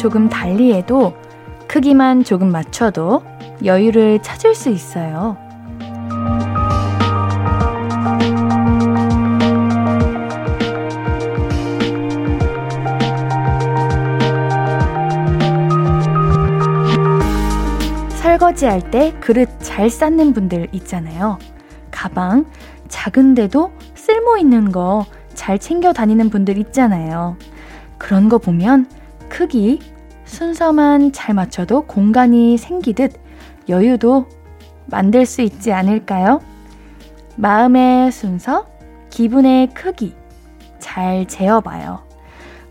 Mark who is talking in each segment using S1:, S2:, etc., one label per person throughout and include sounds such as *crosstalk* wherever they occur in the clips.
S1: 조금 달리 해도 크기만 조금 맞춰도 여유를 찾을 수 있어요. 설거지할 때 그릇 잘 쌓는 분들 있잖아요. 가방 작은데도 쓸모 있는 거 잘 챙겨 다니는 분들 있잖아요. 그런 거 보면 크기, 순서만 잘 맞춰도 공간이 생기듯 여유도 만들 수 있지 않을까요? 마음의 순서, 기분의 크기 잘 재어봐요.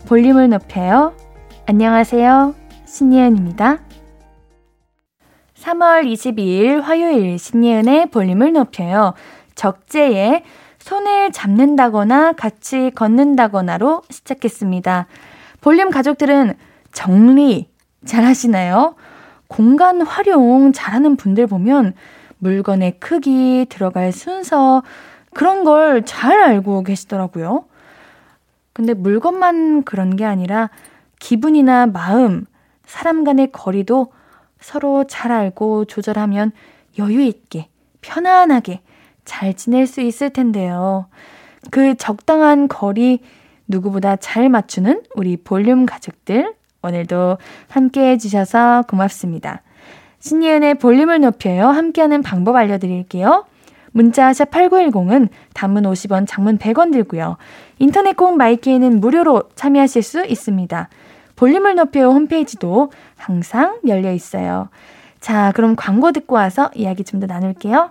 S1: 볼륨을 높여요. 안녕하세요. 신예은입니다. 3월 22일 화요일 신예은의 볼륨을 높여요. 적재에 손을 잡는다거나 같이 걷는다거나로 시작했습니다. 볼륨 가족들은 정리 잘 하시나요? 공간 활용 잘하는 분들 보면 물건의 크기, 들어갈 순서, 그런 걸 잘 알고 계시더라고요. 근데 물건만 그런 게 아니라 기분이나 마음, 사람 간의 거리도 서로 잘 알고 조절하면 여유 있게, 편안하게 잘 지낼 수 있을 텐데요. 그 적당한 거리 누구보다 잘 맞추는 우리 볼륨 가족들 오늘도 함께 해주셔서 고맙습니다. 신예은의 볼륨을 높여요. 함께하는 방법 알려드릴게요. 문자 샵 8910은 단문 50원, 장문 100원 들고요. 인터넷 콩 마이케이는 무료로 참여하실 수 있습니다. 볼륨을 높여요 홈페이지도 항상 열려 있어요. 자, 그럼 광고 듣고 와서 이야기 좀 더 나눌게요.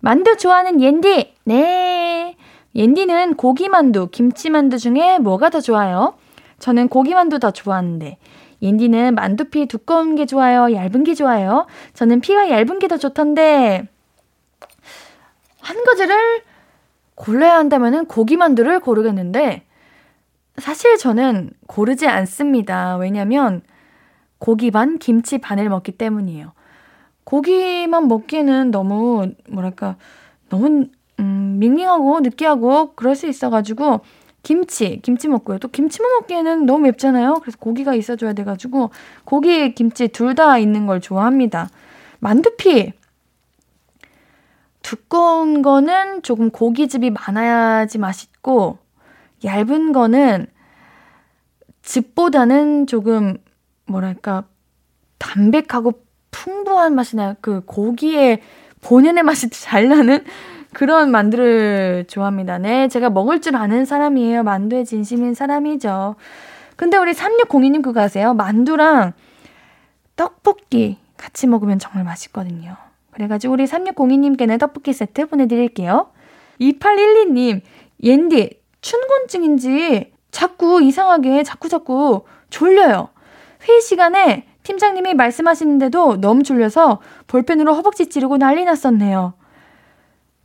S1: 만두 좋아하는 옌디. 네. 옌디는 고기만두, 김치만두 중에 뭐가 더 좋아요? 저는 고기만두 더 좋아하는데. 옌디는 만두피 두꺼운 게 좋아요? 얇은 게 좋아요? 저는 피가 얇은 게 더 좋던데. 한 가지를 골라야 한다면은 고기만두를 고르겠는데, 사실 저는 고르지 않습니다. 왜냐면 고기 반, 김치 반을 먹기 때문이에요. 고기만 먹기에는 너무 뭐랄까 너무 음, 밍밍하고 느끼하고 그럴 수 있어가지고 김치 김치 먹고요. 또 김치만 먹기에는 너무 맵잖아요. 그래서 고기가 있어줘야 돼가지고 고기 김치 둘 다 있는 걸 좋아합니다. 만두피 두꺼운 거는 조금 고기즙이 많아야지 맛있고 얇은 거는 즙보다는 조금 뭐랄까 담백하고 풍부한 맛이 나요. 그 고기의 본연의 맛이 *laughs* 잘 나는 그런 만두를 좋아합니다. 네, 제가 먹을 줄 아는 사람이에요. 만두에 진심인 사람이죠. 근데 우리 3602님 그거 아세요? 만두랑 떡볶이 같이 먹으면 정말 맛있거든요. 그래가지고 우리 3602님께는 떡볶이 세트 보내드릴게요. 2812님, 옌디, 춘곤증인지 자꾸 이상하게 자꾸 자꾸 졸려요. 회의 시간에 팀장님이 말씀하시는데도 너무 졸려서 볼펜으로 허벅지 찌르고 난리 났었네요.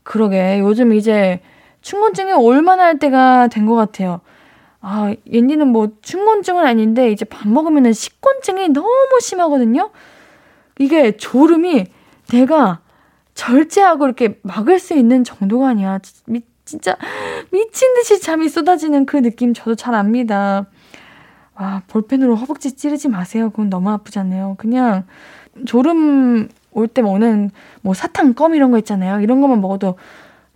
S1: 그러게, 요즘 이제 충곤증이 올만 할 때가 된 것 같아요. 아, 옌디는 뭐 충곤증은 아닌데 이제 밥 먹으면 식곤증이 너무 심하거든요. 이게 졸음이 내가 절제하고 이렇게 막을 수 있는 정도가 아니야. 미, 진짜 미친 듯이 잠이 쏟아지는 그 느낌 저도 잘 압니다. 아, 볼펜으로 허벅지 찌르지 마세요. 그건 너무 아프잖아요. 그냥 졸음 올 때 먹는 뭐 사탕 껌 이런 거 있잖아요. 이런 것만 먹어도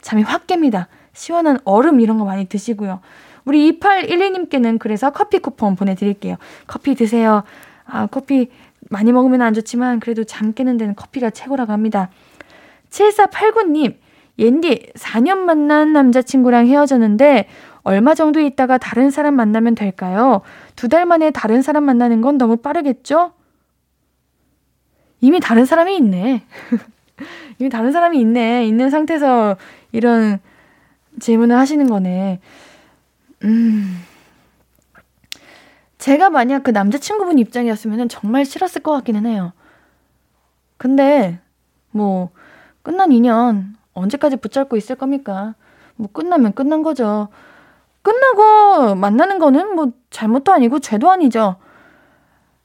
S1: 잠이 확 깹니다. 시원한 얼음 이런 거 많이 드시고요. 우리 2812님께는 그래서 커피 쿠폰 보내드릴게요. 커피 드세요. 아, 커피 많이 먹으면 안 좋지만 그래도 잠 깨는 데는 커피가 최고라고 합니다. 7489님, 옌디 4년 만난 남자친구랑 헤어졌는데 얼마 정도 있다가 다른 사람 만나면 될까요? 두 달 만에 다른 사람 만나는 건 너무 빠르겠죠? 이미 다른 사람이 있네. *laughs* 이미 다른 사람이 있네. 있는 상태에서 이런 질문을 하시는 거네. 음. 제가 만약 그 남자친구분 입장이었으면 정말 싫었을 것 같기는 해요. 근데, 뭐, 끝난 인연 언제까지 붙잡고 있을 겁니까? 뭐, 끝나면 끝난 거죠. 끝나고 만나는 거는 뭐, 잘못도 아니고 죄도 아니죠.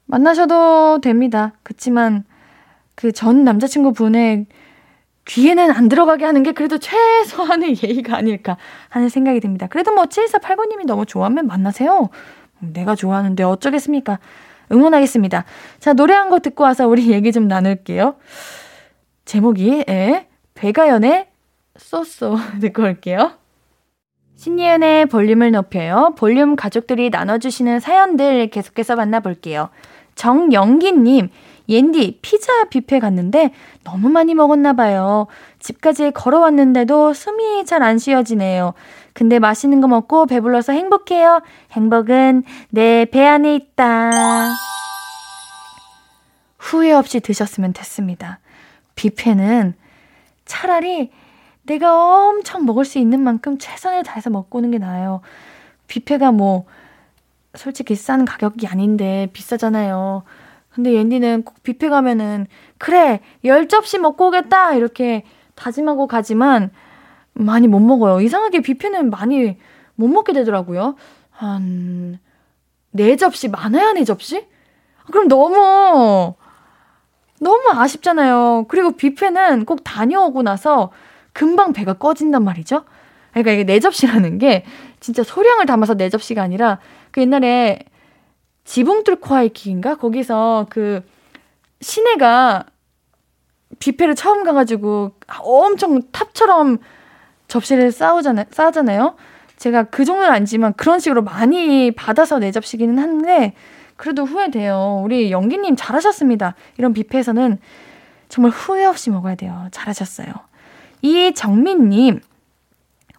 S1: 만나셔도 됩니다. 그치만, 그 전 남자친구 분의 귀에는 안 들어가게 하는 게 그래도 최소한의 *laughs* 예의가 아닐까 하는 생각이 듭니다. 그래도 뭐 7489님이 너무 좋아하면 만나세요. 내가 좋아하는데 어쩌겠습니까? 응원하겠습니다. 자, 노래 한 곡 듣고 와서 우리 얘기 좀 나눌게요. 제목이, 예, 배가연의 쏘쏘 *laughs* 듣고 올게요. 신예은의 볼륨을 높여요. 볼륨 가족들이 나눠주시는 사연들 계속해서 만나볼게요. 정영기님, 옌디 피자 뷔페 갔는데 너무 많이 먹었나 봐요. 집까지 걸어왔는데도 숨이 잘 안 쉬어지네요. 근데 맛있는 거 먹고 배불러서 행복해요. 행복은 내 배 안에 있다. 후회 없이 드셨으면 됐습니다. 뷔페는 차라리 내가 엄청 먹을 수 있는 만큼 최선을 다해서 먹고 오는 게 나아요. 뷔페가 뭐 솔직히 싼 가격이 아닌데 비싸잖아요. 근데 옌디는 꼭 뷔페 가면은 그래 열 접시 먹고 오겠다 이렇게 다짐하고 가지만 많이 못 먹어요. 이상하게 뷔페는 많이 못 먹게 되더라고요. 한 네 접시 많아야 네 접시? 그럼 너무 너무 아쉽잖아요. 그리고 뷔페는 꼭 다녀오고 나서 금방 배가 꺼진단 말이죠. 그러니까 이게 네 접시라는 게 진짜 소량을 담아서 네 접시가 아니라 그 옛날에 지붕 뚫고 하이킹인가? 거기서 그 시내가 뷔페를 처음 가가지고 엄청 탑처럼 접시를 쌓우잖아요, 쌓잖아요. 제가 그 정도는 아니지만 그런 식으로 많이 받아서 내 접시기는 한데 그래도 후회돼요. 우리 영기님 잘하셨습니다. 이런 뷔페에서는 정말 후회 없이 먹어야 돼요. 잘하셨어요. 이정민님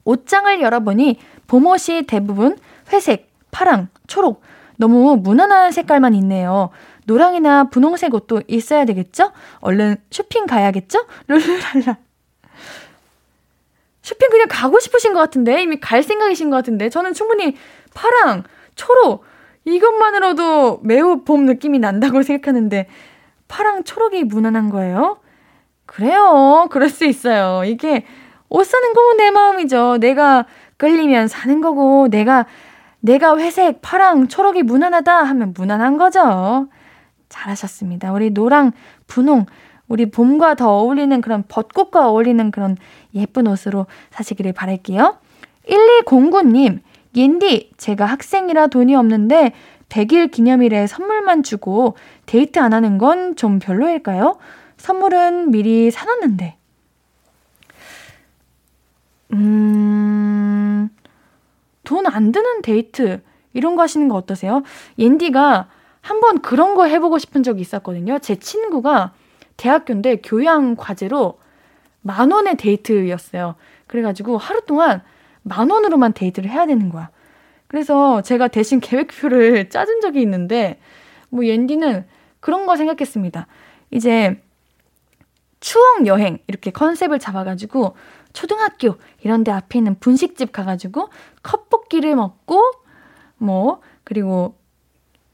S1: 옷장을 열어보니 봄옷이 대부분 회색, 파랑, 초록 너무 무난한 색깔만 있네요. 노랑이나 분홍색 옷도 있어야 되겠죠? 얼른 쇼핑 가야겠죠? 룰루랄라. 쇼핑 그냥 가고 싶으신 것 같은데? 이미 갈 생각이신 것 같은데? 저는 충분히 파랑, 초록, 이것만으로도 매우 봄 느낌이 난다고 생각하는데, 파랑, 초록이 무난한 거예요? 그래요. 그럴 수 있어요. 이게 옷 사는 거면 내 마음이죠. 내가 끌리면 사는 거고, 내가 내가 회색, 파랑, 초록이 무난하다 하면 무난한 거죠. 잘하셨습니다. 우리 노랑, 분홍, 우리 봄과 더 어울리는 그런 벚꽃과 어울리는 그런 예쁜 옷으로 사시기를 바랄게요. 1209님, 옌디, 제가 학생이라 돈이 없는데 100일 기념일에 선물만 주고 데이트 안 하는 건 좀 별로일까요? 선물은 미리 사놨는데. 음, 돈 안 드는 데이트 이런 거 하시는 거 어떠세요? 옌디가 한번 그런 거 해보고 싶은 적이 있었거든요. 제 친구가 대학교인데 교양 과제로 만 원의 데이트였어요. 그래가지고 하루 동안 만 원으로만 데이트를 해야 되는 거야. 그래서 제가 대신 계획표를 *laughs* 짜준 적이 있는데, 뭐, 옌디는 그런 거 생각했습니다. 이제, 추억 여행, 이렇게 컨셉을 잡아가지고, 초등학교 이런 데 앞에 있는 분식집 가가지고 컵볶이를 먹고 뭐 그리고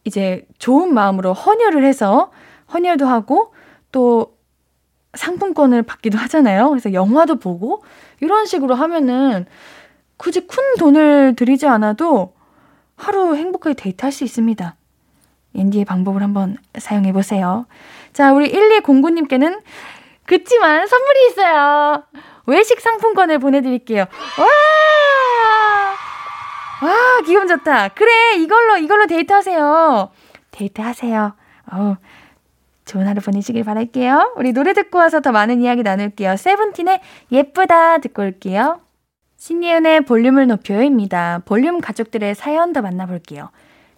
S1: 이제 좋은 마음으로 헌혈을 해서 헌혈도 하고 또 상품권을 받기도 하잖아요. 그래서 영화도 보고 이런 식으로 하면은 굳이 큰 돈을 들이지 않아도 하루 행복하게 데이트할 수 있습니다. 앤디의 방법을 한번 사용해 보세요. 자, 우리 1209님께는 그치만 선물이 있어요. 외식 상품권을 보내드릴게요. 와! 와, 기분 좋다. 그래, 이걸로, 이걸로 데이트하세요. 데이트하세요. 어우, 좋은 하루 보내시길 바랄게요. 우리 노래 듣고 와서 더 많은 이야기 나눌게요. 세븐틴의 예쁘다 듣고 올게요. 신예은의 볼륨을 높여요입니다. 볼륨 가족들의 사연 더 만나볼게요.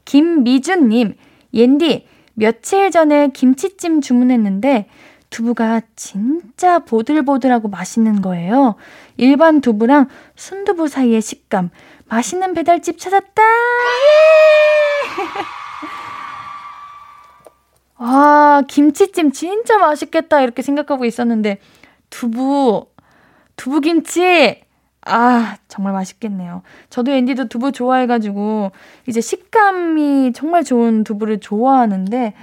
S1: 김미준님, 옌디, 며칠 전에 김치찜 주문했는데 두부가 진짜 보들보들하고 맛있는 거예요. 일반 두부랑 순두부 사이의 식감. 맛있는 배달집 찾았다! 예! *laughs* 와, 김치찜 진짜 맛있겠다. 이렇게 생각하고 있었는데, 두부, 두부김치, 아, 정말 맛있겠네요. 저도 앤디도 두부 좋아해가지고, 이제 식감이 정말 좋은 두부를 좋아하는데,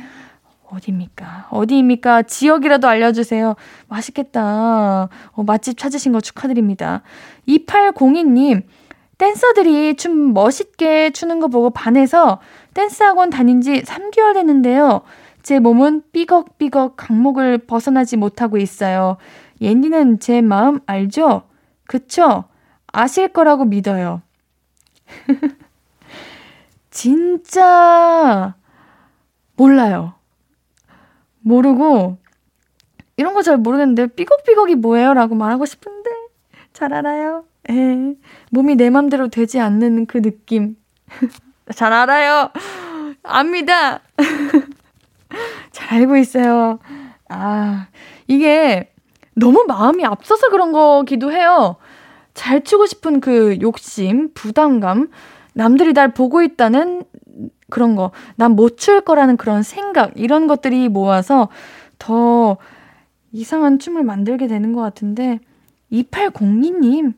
S1: 어디입니까? 어디입니까? 지역이라도 알려주세요. 맛있겠다. 어, 맛집 찾으신 거 축하드립니다. 2802님, 댄서들이 춤 멋있게 추는 거 보고 반해서 댄스 학원 다닌 지 3개월 됐는데요. 제 몸은 삐걱삐걱 강목을 벗어나지 못하고 있어요. 옌디는 제 마음 알죠? 그쵸? 아실 거라고 믿어요. *laughs* 진짜 몰라요. 모르고 이런 거 잘 모르겠는데 삐걱삐걱이 뭐예요? 라고 말하고 싶은데 잘 알아요. 에 예. 몸이 내 맘대로 되지 않는 그 느낌. *laughs* 잘 알아요. 압니다. *laughs* 잘 알고 있어요. 아, 이게 너무 마음이 앞서서 그런 거기도 해요. 잘 추고 싶은 그 욕심, 부담감, 남들이 날 보고 있다는 그런 거, 난 못 출 거라는 그런 생각, 이런 것들이 모아서 더 이상한 춤을 만들게 되는 것 같은데, 2802님,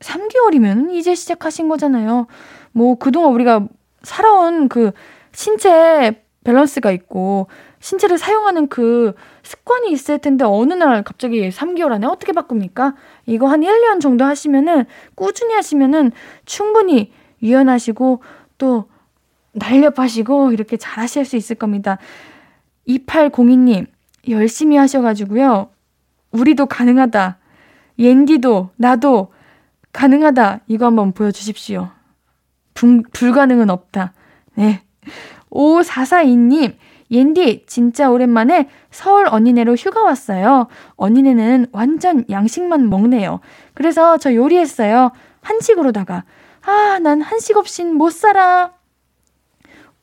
S1: 3개월이면 이제 시작하신 거잖아요. 뭐, 그동안 우리가 살아온 그 신체 밸런스가 있고, 신체를 사용하는 그 습관이 있을 텐데, 어느 날 갑자기 3개월 안에 어떻게 바꿉니까? 이거 한 1년 정도 하시면은, 꾸준히 하시면은 충분히 유연하시고, 또 날렵하시고 이렇게 잘 하실 수 있을 겁니다. 2802님, 열심히 하셔가지고요. 우리도 가능하다. 옌디도, 나도 가능하다. 이거 한번 보여주십시오. 불, 불가능은 없다. 네. 5442님, 옌디, 진짜 오랜만에 서울 언니네로 휴가 왔어요. 언니네는 완전 양식만 먹네요. 그래서 저 요리했어요. 한식으로다가. 아, 난 한식 없인 못 살아.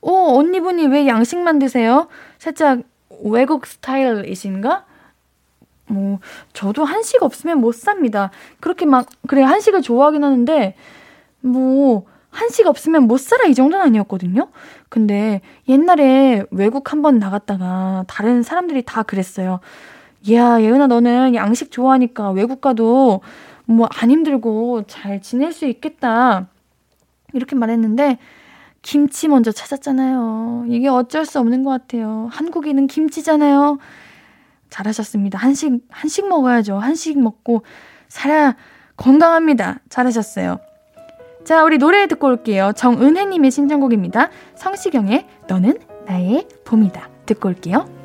S1: 어, 언니분이 왜 양식만 드세요? 살짝 외국 스타일이신가? 뭐, 저도 한식 없으면 못 삽니다. 그렇게 막, 그래, 한식을 좋아하긴 하는데, 뭐, 한식 없으면 못 살아 이 정도는 아니었거든요? 근데 옛날에 외국 한 번 나갔다가 다른 사람들이 다 그랬어요. 야, 예은아, 너는 양식 좋아하니까 외국 가도 뭐 안 힘들고 잘 지낼 수 있겠다. 이렇게 말했는데, 김치 먼저 찾았잖아요. 이게 어쩔 수 없는 것 같아요. 한국인은 김치잖아요. 잘하셨습니다. 한식, 한식 먹어야죠. 한식 먹고 살아 건강합니다. 잘하셨어요. 자, 우리 노래 듣고 올게요. 정은혜님의 신청곡입니다. 성시경의 너는 나의 봄이다. 듣고 올게요.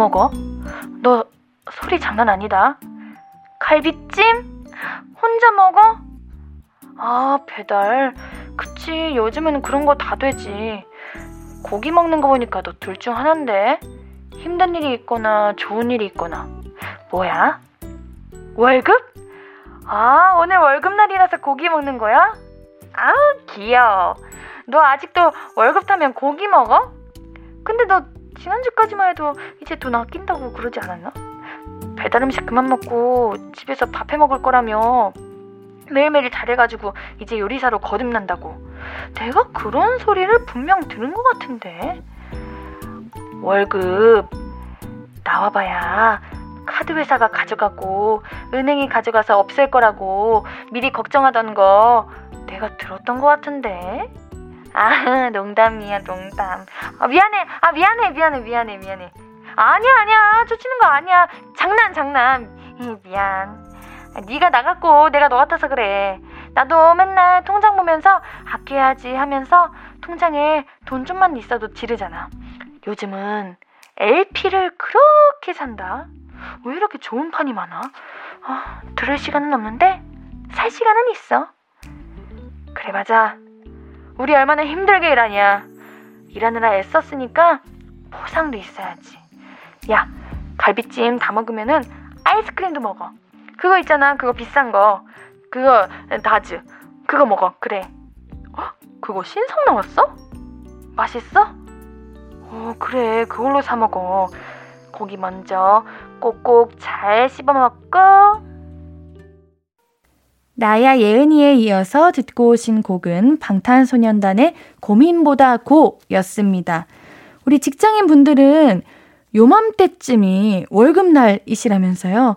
S1: 먹어? 너 소리 장난 아니다. 갈비찜? 혼자 먹어? 아, 배달. 그치, 요즘에는 그런 거 다 되지. 고기 먹는 거 보니까 너 둘 중 하나인데? 힘든 일이 있거나 좋은 일이 있거나. 뭐야? 월급? 아, 오늘 월급날이라서 고기 먹는 거야? 아우, 귀여워. 너 아직도 월급 타면 고기 먹어? 근데 너 지난주까지만 해도 이제 돈 아낀다고 그러지 않았나? 배달 음식 그만 먹고 집에서 밥 해 먹을 거라며 매일매일 잘해가지고 이제 요리사로 거듭난다고 내가 그런 소리를 분명 들은 것 같은데 월급 나와봐야 카드 회사가 가져가고 은행이 가져가서 없앨 거라고 미리 걱정하던 거 내가 들었던 것 같은데. 아, *laughs* 농담이야, 농담. 아, 미안해. 아, 미안해, 미안해, 미안해, 미안해. 아니야, 아니야. 쫓치는 거 아니야. 장난, 장난. 미안. 아, 네가 나갔고 내가 너 같아서 그래. 나도 맨날 통장 보면서 아껴야지 하면서 통장에 돈 좀만 있어도 지르잖아. 요즘은 LP를 그렇게 산다. 왜 이렇게 좋은 판이 많아? 아, 들을 시간은 없는데 살 시간은 있어. 그래 맞아. 우리 얼마나 힘들게 일하냐. 일하느라 애썼으니까 보상도 있어야지. 야, 갈비찜 다 먹으면은 아이스크림도 먹어. 그거 있잖아. 그거 비싼 거. 그거 다즈. 그거 먹어. 그래. 어? 그거 신성 나왔어? 맛있어? 어, 그래. 그걸로 사 먹어. 고기 먼저 꼭꼭 잘 씹어 먹고. 나야 예은이에 이어서 듣고 오신 곡은 방탄소년단의 고민보다 고였습니다. 우리 직장인 분들은 요맘때쯤이 월급날이시라면서요.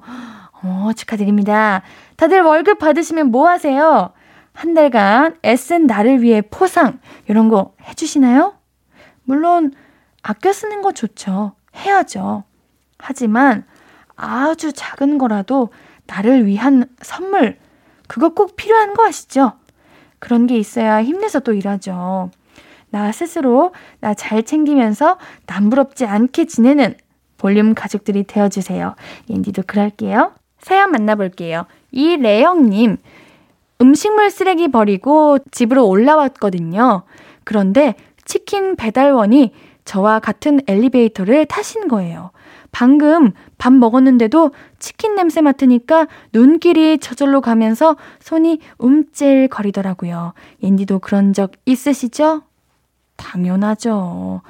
S1: 어, 축하드립니다. 다들 월급 받으시면 뭐 하세요? 한 달간 애쓴 나를 위해 포상, 이런 거 해주시나요? 물론, 아껴 쓰는 거 좋죠. 해야죠. 하지만 아주 작은 거라도 나를 위한 선물, 그거 꼭 필요한 거 아시죠? 그런 게 있어야 힘내서 또 일하죠. 나 스스로 나 잘 챙기면서 남부럽지 않게 지내는 볼륨 가족들이 되어주세요. 옌디도 그럴게요. 사연 만나볼게요. 이래영님, 음식물 쓰레기 버리고 집으로 올라왔거든요. 그런데 치킨 배달원이 저와 같은 엘리베이터를 타신 거예요. 방금 밥 먹었는데도 치킨 냄새 맡으니까 눈길이 저절로 가면서 손이 움찔거리더라고요. 옌디도 그런 적 있으시죠? 당연하죠.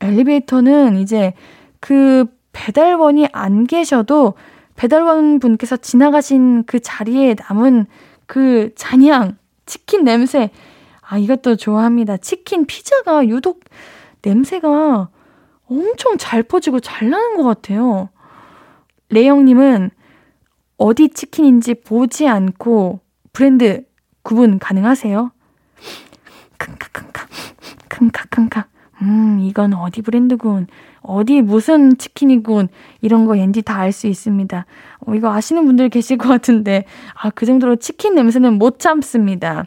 S1: 엘리베이터는 이제 그 배달원이 안 계셔도 배달원 분께서 지나가신 그 자리에 남은 그 잔향, 치킨 냄새. 아, 이것도 좋아합니다. 치킨 피자가 유독 냄새가 엄청 잘 퍼지고 잘 나는 것 같아요. 레영님은 어디 치킨인지 보지 않고 브랜드 구분 가능하세요? 킁카킁카, 킁카킁카. 음, 이건 어디 브랜드군. 어디 무슨 치킨이군. 이런 거 옌디 다 알 수 있습니다. 어, 이거 아시는 분들 계실 것 같은데, 아, 그 정도로 치킨 냄새는 못 참습니다.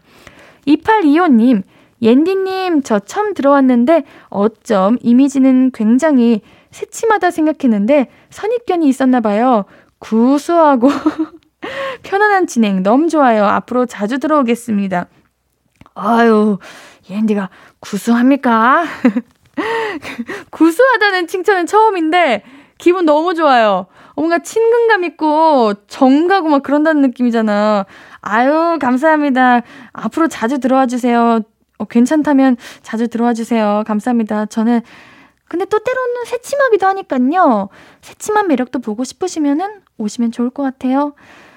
S1: 2825님, 옌디님, 저 처음 들어왔는데 어쩜 이미지는 굉장히 새침하다 생각했는데 선입견이 있었나 봐요. 구수하고 *laughs* 편안한 진행 너무 좋아요. 앞으로 자주 들어오겠습니다. 아유, 옌디가 구수합니까? *laughs* 구수하다는 칭찬은 처음인데 기분 너무 좋아요. 뭔가 친근감 있고 정가고 막 그런다는 느낌이잖아. 아유, 감사합니다. 앞으로 자주 들어와 주세요. 어, 괜찮다면 자주 들어와 주세요. 감사합니다. 저는 근데 또 때로는 새침하기도 하니깐요. 새침한 매력도 보고 싶으시면은 오시면 좋을 것 같아요.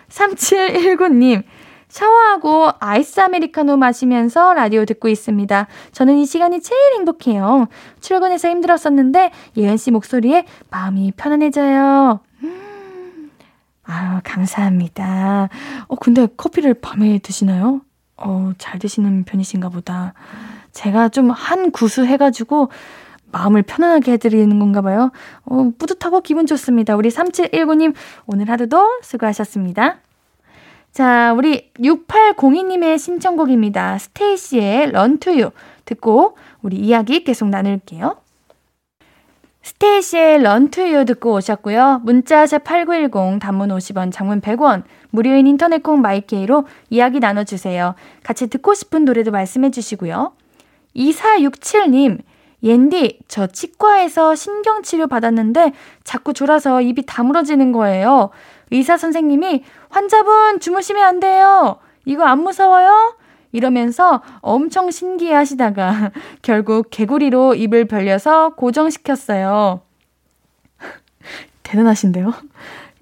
S1: 3719님, 샤워하고 아이스 아메리카노 마시면서 라디오 듣고 있습니다. 저는 이 시간이 제일 행복해요. 출근해서 힘들었었는데 예은 씨 목소리에 마음이 편안해져요. 음, 아유, 감사합니다. 어, 근데 커피를 밤에 드시나요? 어, 잘 드시는 편이신가 보다. 제가 좀 한 구수 해가지고 마음을 편안하게 해드리는 건가 봐요. 어, 뿌듯하고 기분 좋습니다. 우리 3719님, 오늘 하루도 수고하셨습니다. 자, 우리 6802님의 신청곡입니다. 스테이시의 Run To You 듣고 우리 이야기 계속 나눌게요. 스테이시의 런 투유 듣고 오셨고요. 문자샵 8910 단문 50원, 장문 100원, 무료인 인터넷 콩 마이케이로 이야기 나눠주세요. 같이 듣고 싶은 노래도 말씀해 주시고요. 2467님, 옌디, 저 치과에서 신경치료 받았는데 자꾸 졸아서 입이 다물어지는 거예요. 의사 선생님이 환자분 주무시면 안 돼요. 이거 안 무서워요? 이러면서 엄청 신기해 하시다가 *laughs* 결국 개구리로 입을 벌려서 고정시켰어요. *laughs* 대단하신데요?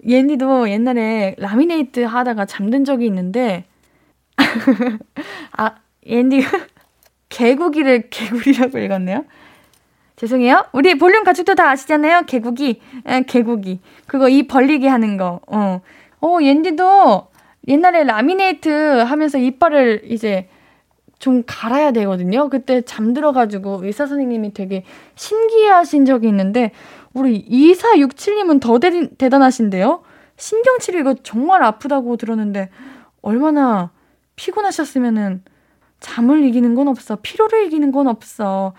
S1: 옌디도 옛날에 라미네이트 하다가 잠든 적이 있는데, *laughs* 아, 옌디가 *laughs* 개구기를 개구리라고 읽었네요? 죄송해요. 우리 볼륨 가족도 다 아시잖아요. 개구기. 에, 개구기. 그거 입 벌리게 하는 거. 어. 어, 옌디도 옛날에 라미네이트 하면서 이빨을 이제 좀 갈아야 되거든요. 그때 잠들어가지고 의사 선생님이 되게 신기하신 적이 있는데, 우리 2467님은 더 대, 대단하신데요? 신경치료 이거 정말 아프다고 들었는데, 얼마나 피곤하셨으면은 잠을 이기는 건 없어. 피로를 이기는 건 없어.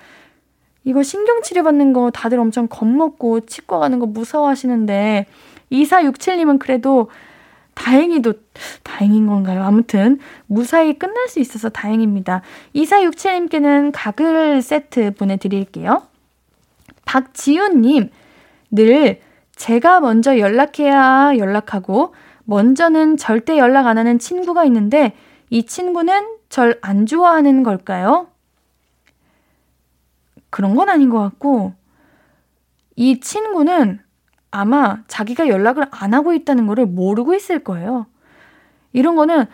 S1: 이거 신경치료 받는 거 다들 엄청 겁먹고 치과 가는 거 무서워하시는데, 2467님은 그래도 다행히도 다행인 건가요? 아무튼 무사히 끝날 수 있어서 다행입니다. 2467님께는 가글 세트 보내드릴게요. 박지훈님, 늘 제가 먼저 연락해야 연락하고 먼저는 절대 연락 안 하는 친구가 있는데 이 친구는 절 안 좋아하는 걸까요? 그런 건 아닌 것 같고 이 친구는 아마 자기가 연락을 안 하고 있다는 거를 모르고 있을 거예요. 이런 거는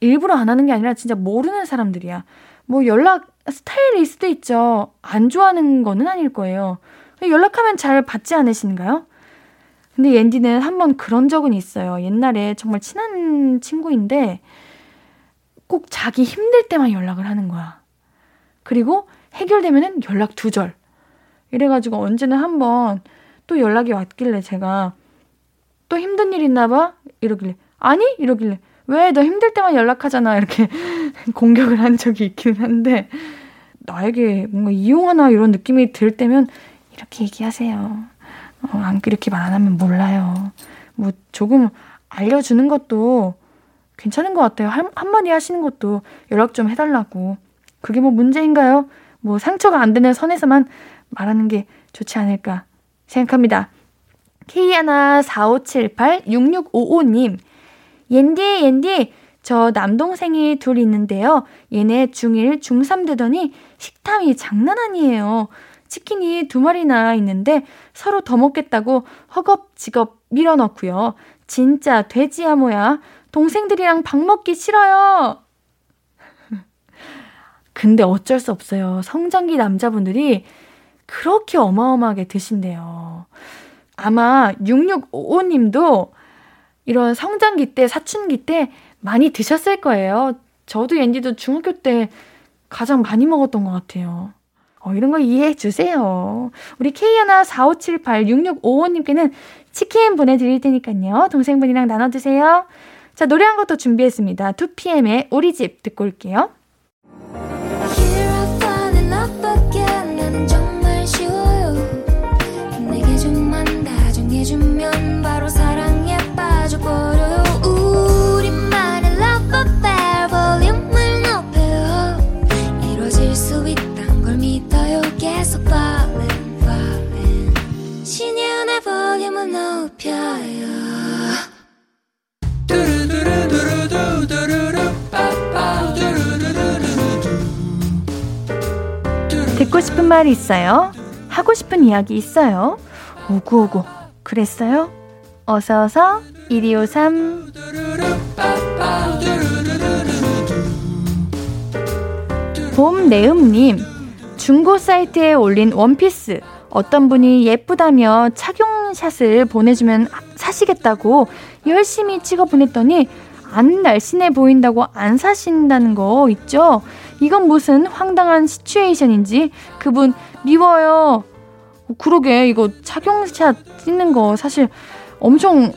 S1: 일부러 안 하는 게 아니라 진짜 모르는 사람들이야. 뭐 연락 스타일일 수도 있죠. 안 좋아하는 거는 아닐 거예요. 연락하면 잘 받지 않으신가요? 근데 옌디는 한 번 그런 적은 있어요. 옛날에 정말 친한 친구인데 꼭 자기 힘들 때만 연락을 하는 거야. 그리고 해결되면은 연락 두절. 이래가지고 언제는 한 번 또 연락이 왔길래 제가 또 힘든 일 있나 봐? 이러길래 아니? 이러길래 왜 너 힘들 때만 연락하잖아 이렇게 *laughs* 공격을 한 적이 있긴 한데 나에게 뭔가 이용하나 이런 느낌이 들 때면 이렇게 얘기하세요. 어, 안 그렇게 말 안 하면 몰라요. 뭐 조금 알려주는 것도 괜찮은 것 같아요. 한, 한마디 하시는 것도 연락 좀 해달라고. 그게 뭐 문제인가요? 뭐 상처가 안 되는 선에서만 말하는 게 좋지 않을까 생각합니다. K145786655님, 옌디, 옌디, 저 남동생이 둘 있는데요. 얘네 중1, 중3 되더니 식탐이 장난 아니에요. 치킨이 두 마리나 있는데 서로 더 먹겠다고 허겁지겁 밀어넣고요. 진짜 돼지야 뭐야. 동생들이랑 밥 먹기 싫어요. *laughs* 근데 어쩔 수 없어요. 성장기 남자분들이 그렇게 어마어마하게 드신대요. 아마 6655님도 이런 성장기 때, 사춘기 때 많이 드셨을 거예요. 저도 앤디도 중학교 때 가장 많이 먹었던 것 같아요. 어, 이런 거 이해해 주세요. 우리 K145786655님께는 치킨 보내드릴 테니까요. 동생분이랑 나눠주세요. 자, 노래 한 것도 준비했습니다. 2PM의 우리 집 듣고 올게요. 높여요 듣고 싶은 말이 있어요? 하고 싶은 이야기 있어요? 오구오구 그랬어요? 어서어서 1253 봄내음님 중고 사이트에 올린 원피스 어떤 분이 예쁘다며 착용샷을 보내주면 사시겠다고 열심히 찍어 보냈더니 안 날씬해 보인다고 안 사신다는 거 있죠? 이건 무슨 황당한 시츄에이션인지 그분 미워요. 그러게 이거 착용샷 찍는 거 사실 엄청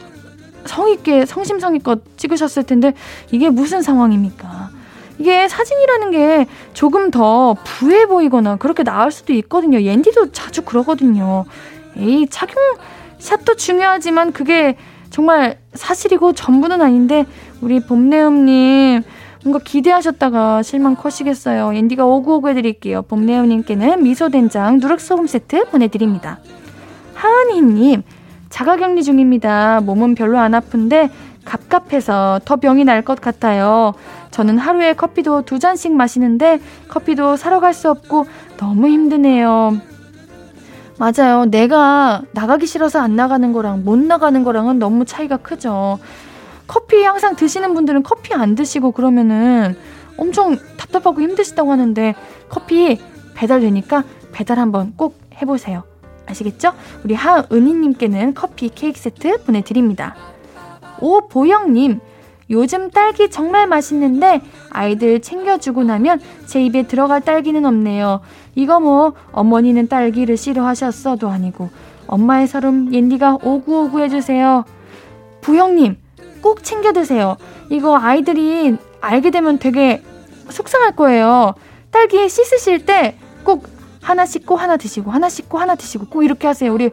S1: 성있게 성심성의껏 찍으셨을 텐데 이게 무슨 상황입니까? 이게 사진이라는 게 조금 더 부해 보이거나 그렇게 나올 수도 있거든요. 옌디도 자주 그러거든요. 에이 착용 샷도 중요하지만 그게 정말 사실이고 전부는 아닌데 우리 봄내음님 뭔가 기대하셨다가 실망 커시겠어요. 앤디가 오구오구 해드릴게요. 봄내음님께는 미소된장 누룩소금 세트 보내드립니다. 하은이님, 자가격리 중입니다. 몸은 별로 안 아픈데 갑갑해서 더 병이 날 것 같아요. 저는 하루에 커피도 두 잔씩 마시는데 커피도 사러 갈 수 없고 너무 힘드네요. 맞아요. 내가 나가기 싫어서 안 나가는 거랑 못 나가는 거랑은 너무 차이가 크죠. 커피 항상 드시는 분들은 커피 안 드시고 그러면은 엄청 답답하고 힘드시다고 하는데 커피 배달되니까 배달 한번 꼭 해보세요. 아시겠죠? 우리 하은희님께는 커피 케이크 세트 보내드립니다. 오보영님, 요즘 딸기 정말 맛있는데 아이들 챙겨주고 나면 제 입에 들어갈 딸기는 없네요. 이거 뭐 어머니는 딸기를 싫어하셨어도 아니고 엄마의 서름 옌디가 오구오구 해주세요. 부형님 꼭 챙겨 드세요. 이거 아이들이 알게 되면 되게 속상할 거예요. 딸기 씻으실 때 꼭 하나 씻고 하나 드시고 하나 씻고 하나 드시고 꼭 이렇게 하세요. 우리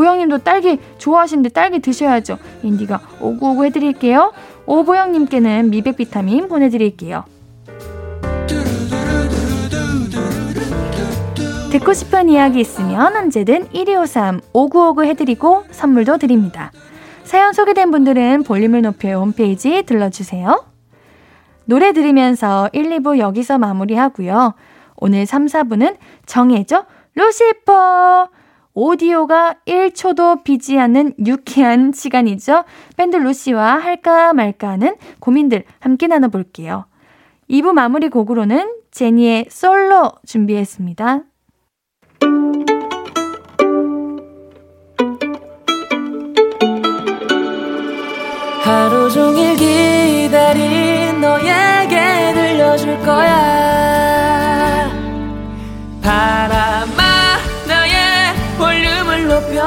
S1: 보영님도 딸기 좋아하시는데 딸기 드셔야죠. 인디가 오구오구 해드릴게요. 오보영님께는 미백 비타민 보내드릴게요. 듣고 싶은 이야기 있으면 언제든 1253 5959 해드리고 선물도 드립니다. 사연 소개된 분들은 볼륨을 높여 홈페이지 들러주세요. 노래 들으면서 1, 2부 여기서 마무리하고요. 오늘 3, 4부는 정해져 루시퍼! 오디오가 1초도 비지 않는 유쾌한 시간이죠. 밴드 루시와 할까 말까 하는 고민들 함께 나눠볼게요. 2부 마무리 곡으로는 제니의 솔로 준비했습니다.
S2: 하루 종일 기다린 너에게 들려줄 거야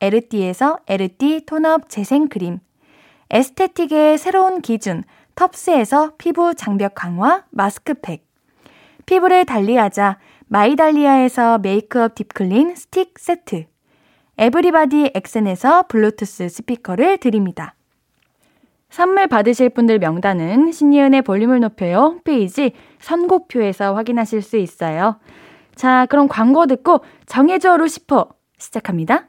S1: 에르띠에서 에르띠 tone up 재생크림, aesthetic의 새로운 기준 텁스에서 피부 장벽 강화 마스크팩, 피부를 달리하자 마이달리아에서 메이크업 deep clean 스틱 세트, 에브리바디 엑센에서 블루투스 스피커를 드립니다. 선물 받으실 분들 명단은 신예은의 볼륨을 높여요 홈페이지 선곡표에서 확인하실 수 있어요. 자, 그럼 광고 듣고 정해줘 루시퍼 시작합니다.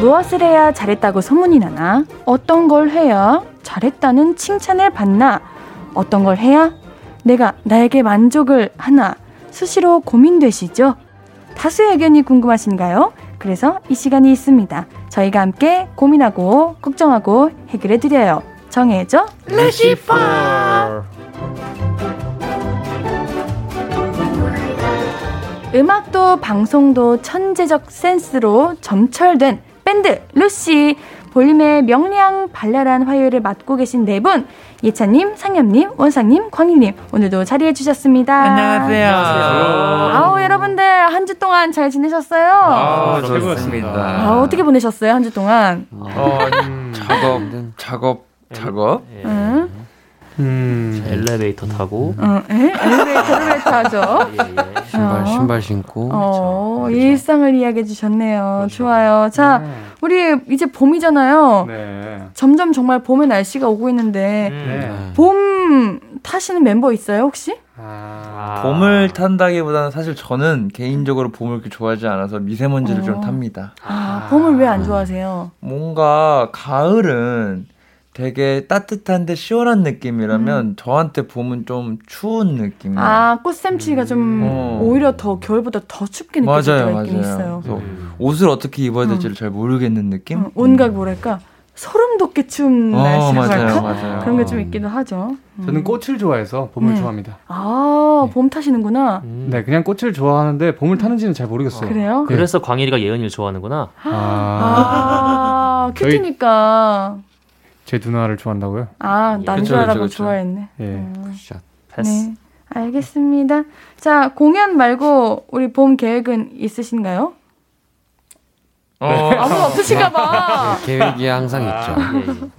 S1: 무엇을 해야 잘했다고 소문이 나나? 어떤 걸 해야 잘했다는 칭찬을 받나? 어떤 걸 해야 내가 나에게 만족을 하나? 수시로 고민되시죠? 다수의 의견이 궁금하신가요? 그래서 이 시간이 있습니다. 저희가 함께 고민하고 걱정하고 해결해 드려요. 정해줘 루시퍼. 음악도 방송도 천재적 센스로 점철된 밴드 루시 볼륨의 명량 발랄한 화요일을 맡고 계신 네 분 예찬님, 상엽님, 원상님, 광희님 오늘도 자리해 주셨습니다.
S3: 안녕하세요.
S1: 아우 여러분들 한 주 동안 잘 지내셨어요?
S4: 아, 최고였습니다.
S1: 아, 어떻게 보내셨어요 한 주 동안?
S4: 어, 작업, 작업, 작업.
S1: 응?
S4: 음,
S5: 엘리베이터 타고
S1: 어, 에? 엘리베이터를 왜 타죠? *laughs*
S5: 예, 예.
S4: 신발,
S1: 어.
S4: 신발 신고.
S1: 어, 일상을 이야기해 주셨네요. 좋아요. 자, 우리 이제 봄이잖아요.
S6: 네.
S1: 점점 정말 봄의 날씨가 오고 있는데
S6: 네.
S1: 봄 타시는 멤버 있어요 혹시?
S4: 아. 봄을 탄다기보다는 사실 저는 개인적으로 봄을 그렇게 좋아하지 않아서 미세먼지를 어. 좀 탑니다.
S1: 아, 봄을 왜 안 좋아하세요?
S4: 뭔가 가을은 되게 따뜻한데 시원한 느낌이라면 음. 저한테 봄은 좀 추운 느낌이에요.
S1: 아 꽃샘추위가 좀 어. 오히려 더 겨울보다 더 춥게 느껴질 때가 있긴 있어요.
S4: 음. 옷을 어떻게 입어야 될지를 음. 잘 모르겠는 느낌. 어,
S1: 온갖 뭐랄까 소름 돋게 추운 어, 날씨랄까 맞아요, *laughs* 그런 게 좀 있기도 하죠.
S5: 저는 꽃을 좋아해서 봄을 네. 좋아합니다.
S1: 아, 봄 타시는구나.
S5: 음. 네, 그냥 꽃을 좋아하는데 봄을 타는지는 잘 모르겠어요.
S1: 그래요?
S6: 네. 그래서 광일이가 예은이를 좋아하는구나.
S1: 아, 아 큐티니까.
S5: 제 누나를 좋아한다고요?
S1: 아, 남자라고 좋아했네. 예. 음. 패스. 네. 알겠습니다. 자, 공연 말고 우리 봄 계획은 있으신가요? 어. 네. 아무 없으신가 봐.
S4: 네, 계획이 항상 아, 있죠.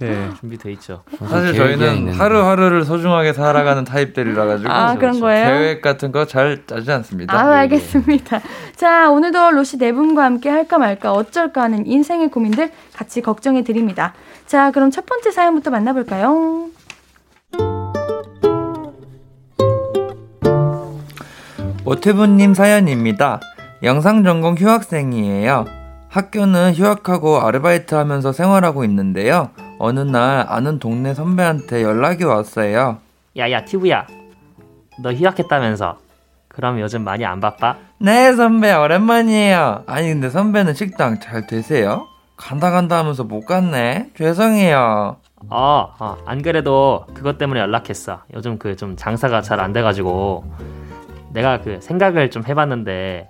S6: 예, 예. 네, 준비돼 있죠.
S4: 사실 저희는 하루 하루를 소중하게 살아가는 *laughs* 타입들이라 가지고
S1: 아, 그런 거예요?
S4: 계획 같은 거 잘 짜지 않습니다.
S1: 아, 알겠습니다. 자, 오늘도 로시 네 분과 함께 할까 말까 어쩔까 하는 인생의 고민들 같이 걱정해 드립니다. 자, 그럼 첫 번째 사연부터 만나볼까요?
S4: 오태분님 사연입니다. 영상 전공 휴학생이에요. 학교는 휴학하고 아르바이트 하면서 생활하고 있는데요. 어느 날 아는 동네 선배한테 연락이 왔어요.
S6: 야야 티브야 너 휴학했다면서 그럼 요즘 많이 안 바빠?
S4: 네 선배 오랜만이에요. 아니 근데 선배는 식당 잘 되세요? 간다 간다 하면서 못 갔네. 죄송해요.
S6: 어, 어, 안 그래도 그것 때문에 연락했어. 요즘 그 좀 장사가 잘 안 돼가지고 내가 그 생각을 좀 해봤는데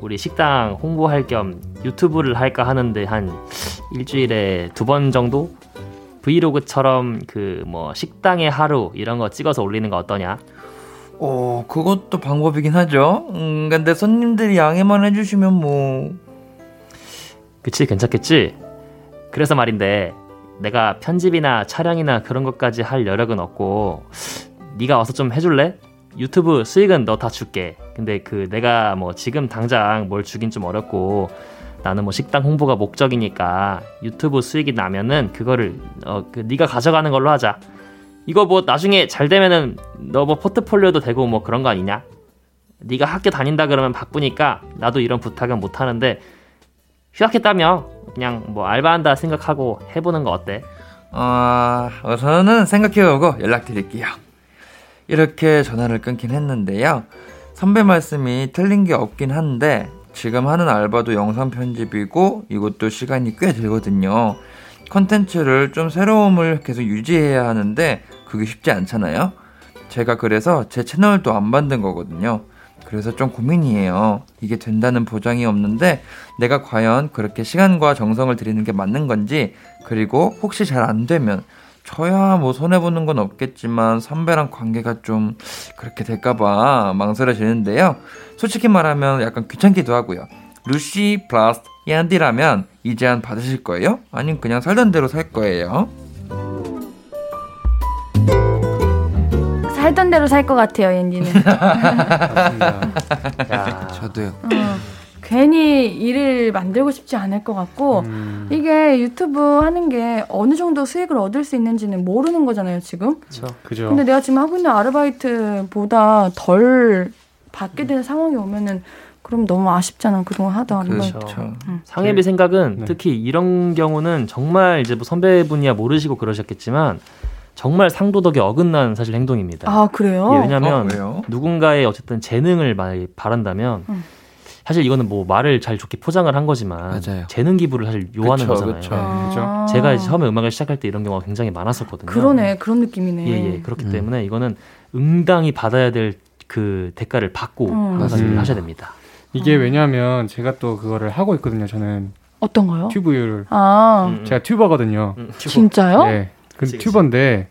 S6: 우리 식당 홍보할 겸 유튜브를 할까 하는데 한 일주일에 두 번 정도 브이로그처럼 그 뭐 식당의 하루 이런 거 찍어서 올리는 거 어떠냐?
S4: 어, 그것도 방법이긴 하죠. 음, 근데 손님들이 양해만 해주시면 뭐.
S6: 그치, 괜찮겠지? 그래서 말인데, 내가 편집이나 촬영이나 그런 것까지 할 여력은 없고, 네가 와서 좀 해줄래? 유튜브 수익은 너 다 줄게. 근데 그 내가 뭐 지금 당장 뭘 주긴 좀 어렵고 나는 뭐 식당 홍보가 목적이니까 유튜브 수익이 나면은 그거를 어 그 네가 가져가는 걸로 하자. 이거 뭐 나중에 잘 되면은 너 뭐 포트폴리오도 되고 뭐 그런 거 아니냐? 네가 학교 다닌다 그러면 바쁘니까 나도 이런 부탁은 못 하는데 휴학했다며 그냥 뭐 알바한다 생각하고 해보는 거 어때?
S4: 어, 우선은 생각해보고 연락드릴게요. 이렇게 전화를 끊긴 했는데요. 선배 말씀이 틀린 게 없긴 한데 지금 하는 알바도 영상 편집이고 이것도 시간이 꽤 들거든요. 컨텐츠를 좀 새로움을 계속 유지해야 하는데 그게 쉽지 않잖아요. 제가 그래서 제 채널도 안 만든 거거든요. 그래서 좀 고민이에요. 이게 된다는 보장이 없는데 내가 과연 그렇게 시간과 정성을 들이는 게 맞는 건지 그리고 혹시 잘 안 되면 저야 뭐 손해보는 건 없겠지만 선배랑 관계가 좀 그렇게 될까봐 망설여지는데요. 솔직히 말하면 약간 귀찮기도 하고요. 루시 플러스 얀디라면 이 제 안 받으실 거예요? 아니면 그냥 살던 대로 살 거예요?
S1: 살던 대로 살 것 같아요, 옌디는.
S4: 저도요.
S1: 어. 괜히 일을 만들고 싶지 않을 것 같고 음. 이게 유튜브 하는 게 어느 정도 수익을 얻을 수 있는지는 모르는 거잖아요 지금.
S5: 그렇죠. 그죠.
S1: 근데 내가 지금 하고 있는 아르바이트보다 덜 받게 되는 상황이 오면은 그럼 너무 아쉽잖아 그동안 하다
S6: 그렇죠. 음. 상혜비 생각은 네. 특히 이런 경우는 정말 이제 뭐 선배분이야 모르시고 그러셨겠지만 정말 상도덕에 어긋난 사실 행동입니다.
S1: 아 그래요?
S6: 예, 왜냐하면 어, 누군가의 어쨌든 재능을 많이 바란다면. 음. 사실 이거는 뭐 말을 잘 좋게 포장을 한 거지만 맞아요. 재능 기부를 사실 요하는 그쵸, 거잖아요. 그쵸. 아~ 제가 처음에 음악을 시작할 때 이런 경우가 굉장히 많았었거든요.
S1: 그러네 그런 느낌이네.
S6: 예, 예. 그렇기 음. 때문에 이거는 응당히 받아야 될 그 대가를 받고 음. 음. 하셔야 됩니다.
S5: 이게 왜냐하면 제가 또 그거를 하고 있거든요. 저는
S1: 어떤 거요?
S5: 튜브를. 아 음, 음. 제가 튜버거든요.
S1: 음, 튜버. 진짜요?
S5: 네. 그 튜버인데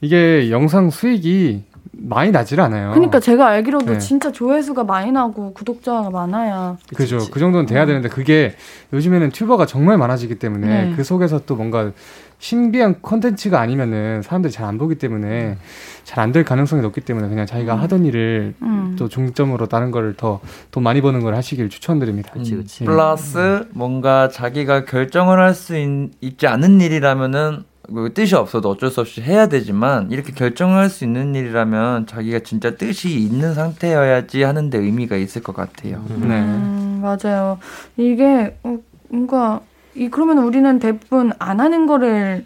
S5: 이게 영상 수익이 많이 나질 않아요.
S1: 그러니까 제가 알기로도 네. 진짜 조회수가 많이 나고 구독자가 많아야
S5: 그죠. 그 정도는 돼야 음. 되는데 그게 요즘에는 튜버가 정말 많아지기 때문에 네. 그 속에서 또 뭔가 신비한 컨텐츠가 아니면은 사람들이 잘 안 보기 때문에 잘 안 될 가능성이 높기 때문에 그냥 자기가 음. 하던 일을 음. 또 중점으로 다른 걸더돈 많이 버는 걸 하시길 추천드립니다.
S4: 그치, 그치. 플러스 뭔가 자기가 결정을 할 수 있지 않은 일이라면은 그 뜻이 없어도 어쩔 수 없이 해야 되지만 이렇게 결정할 수 있는 일이라면 자기가 진짜 뜻이 있는 상태여야지 하는데 의미가 있을 것 같아요.
S5: 네.
S1: 음, 맞아요. 이게 어, 뭔가 이 그러면 우리는 대부분 안 하는 거를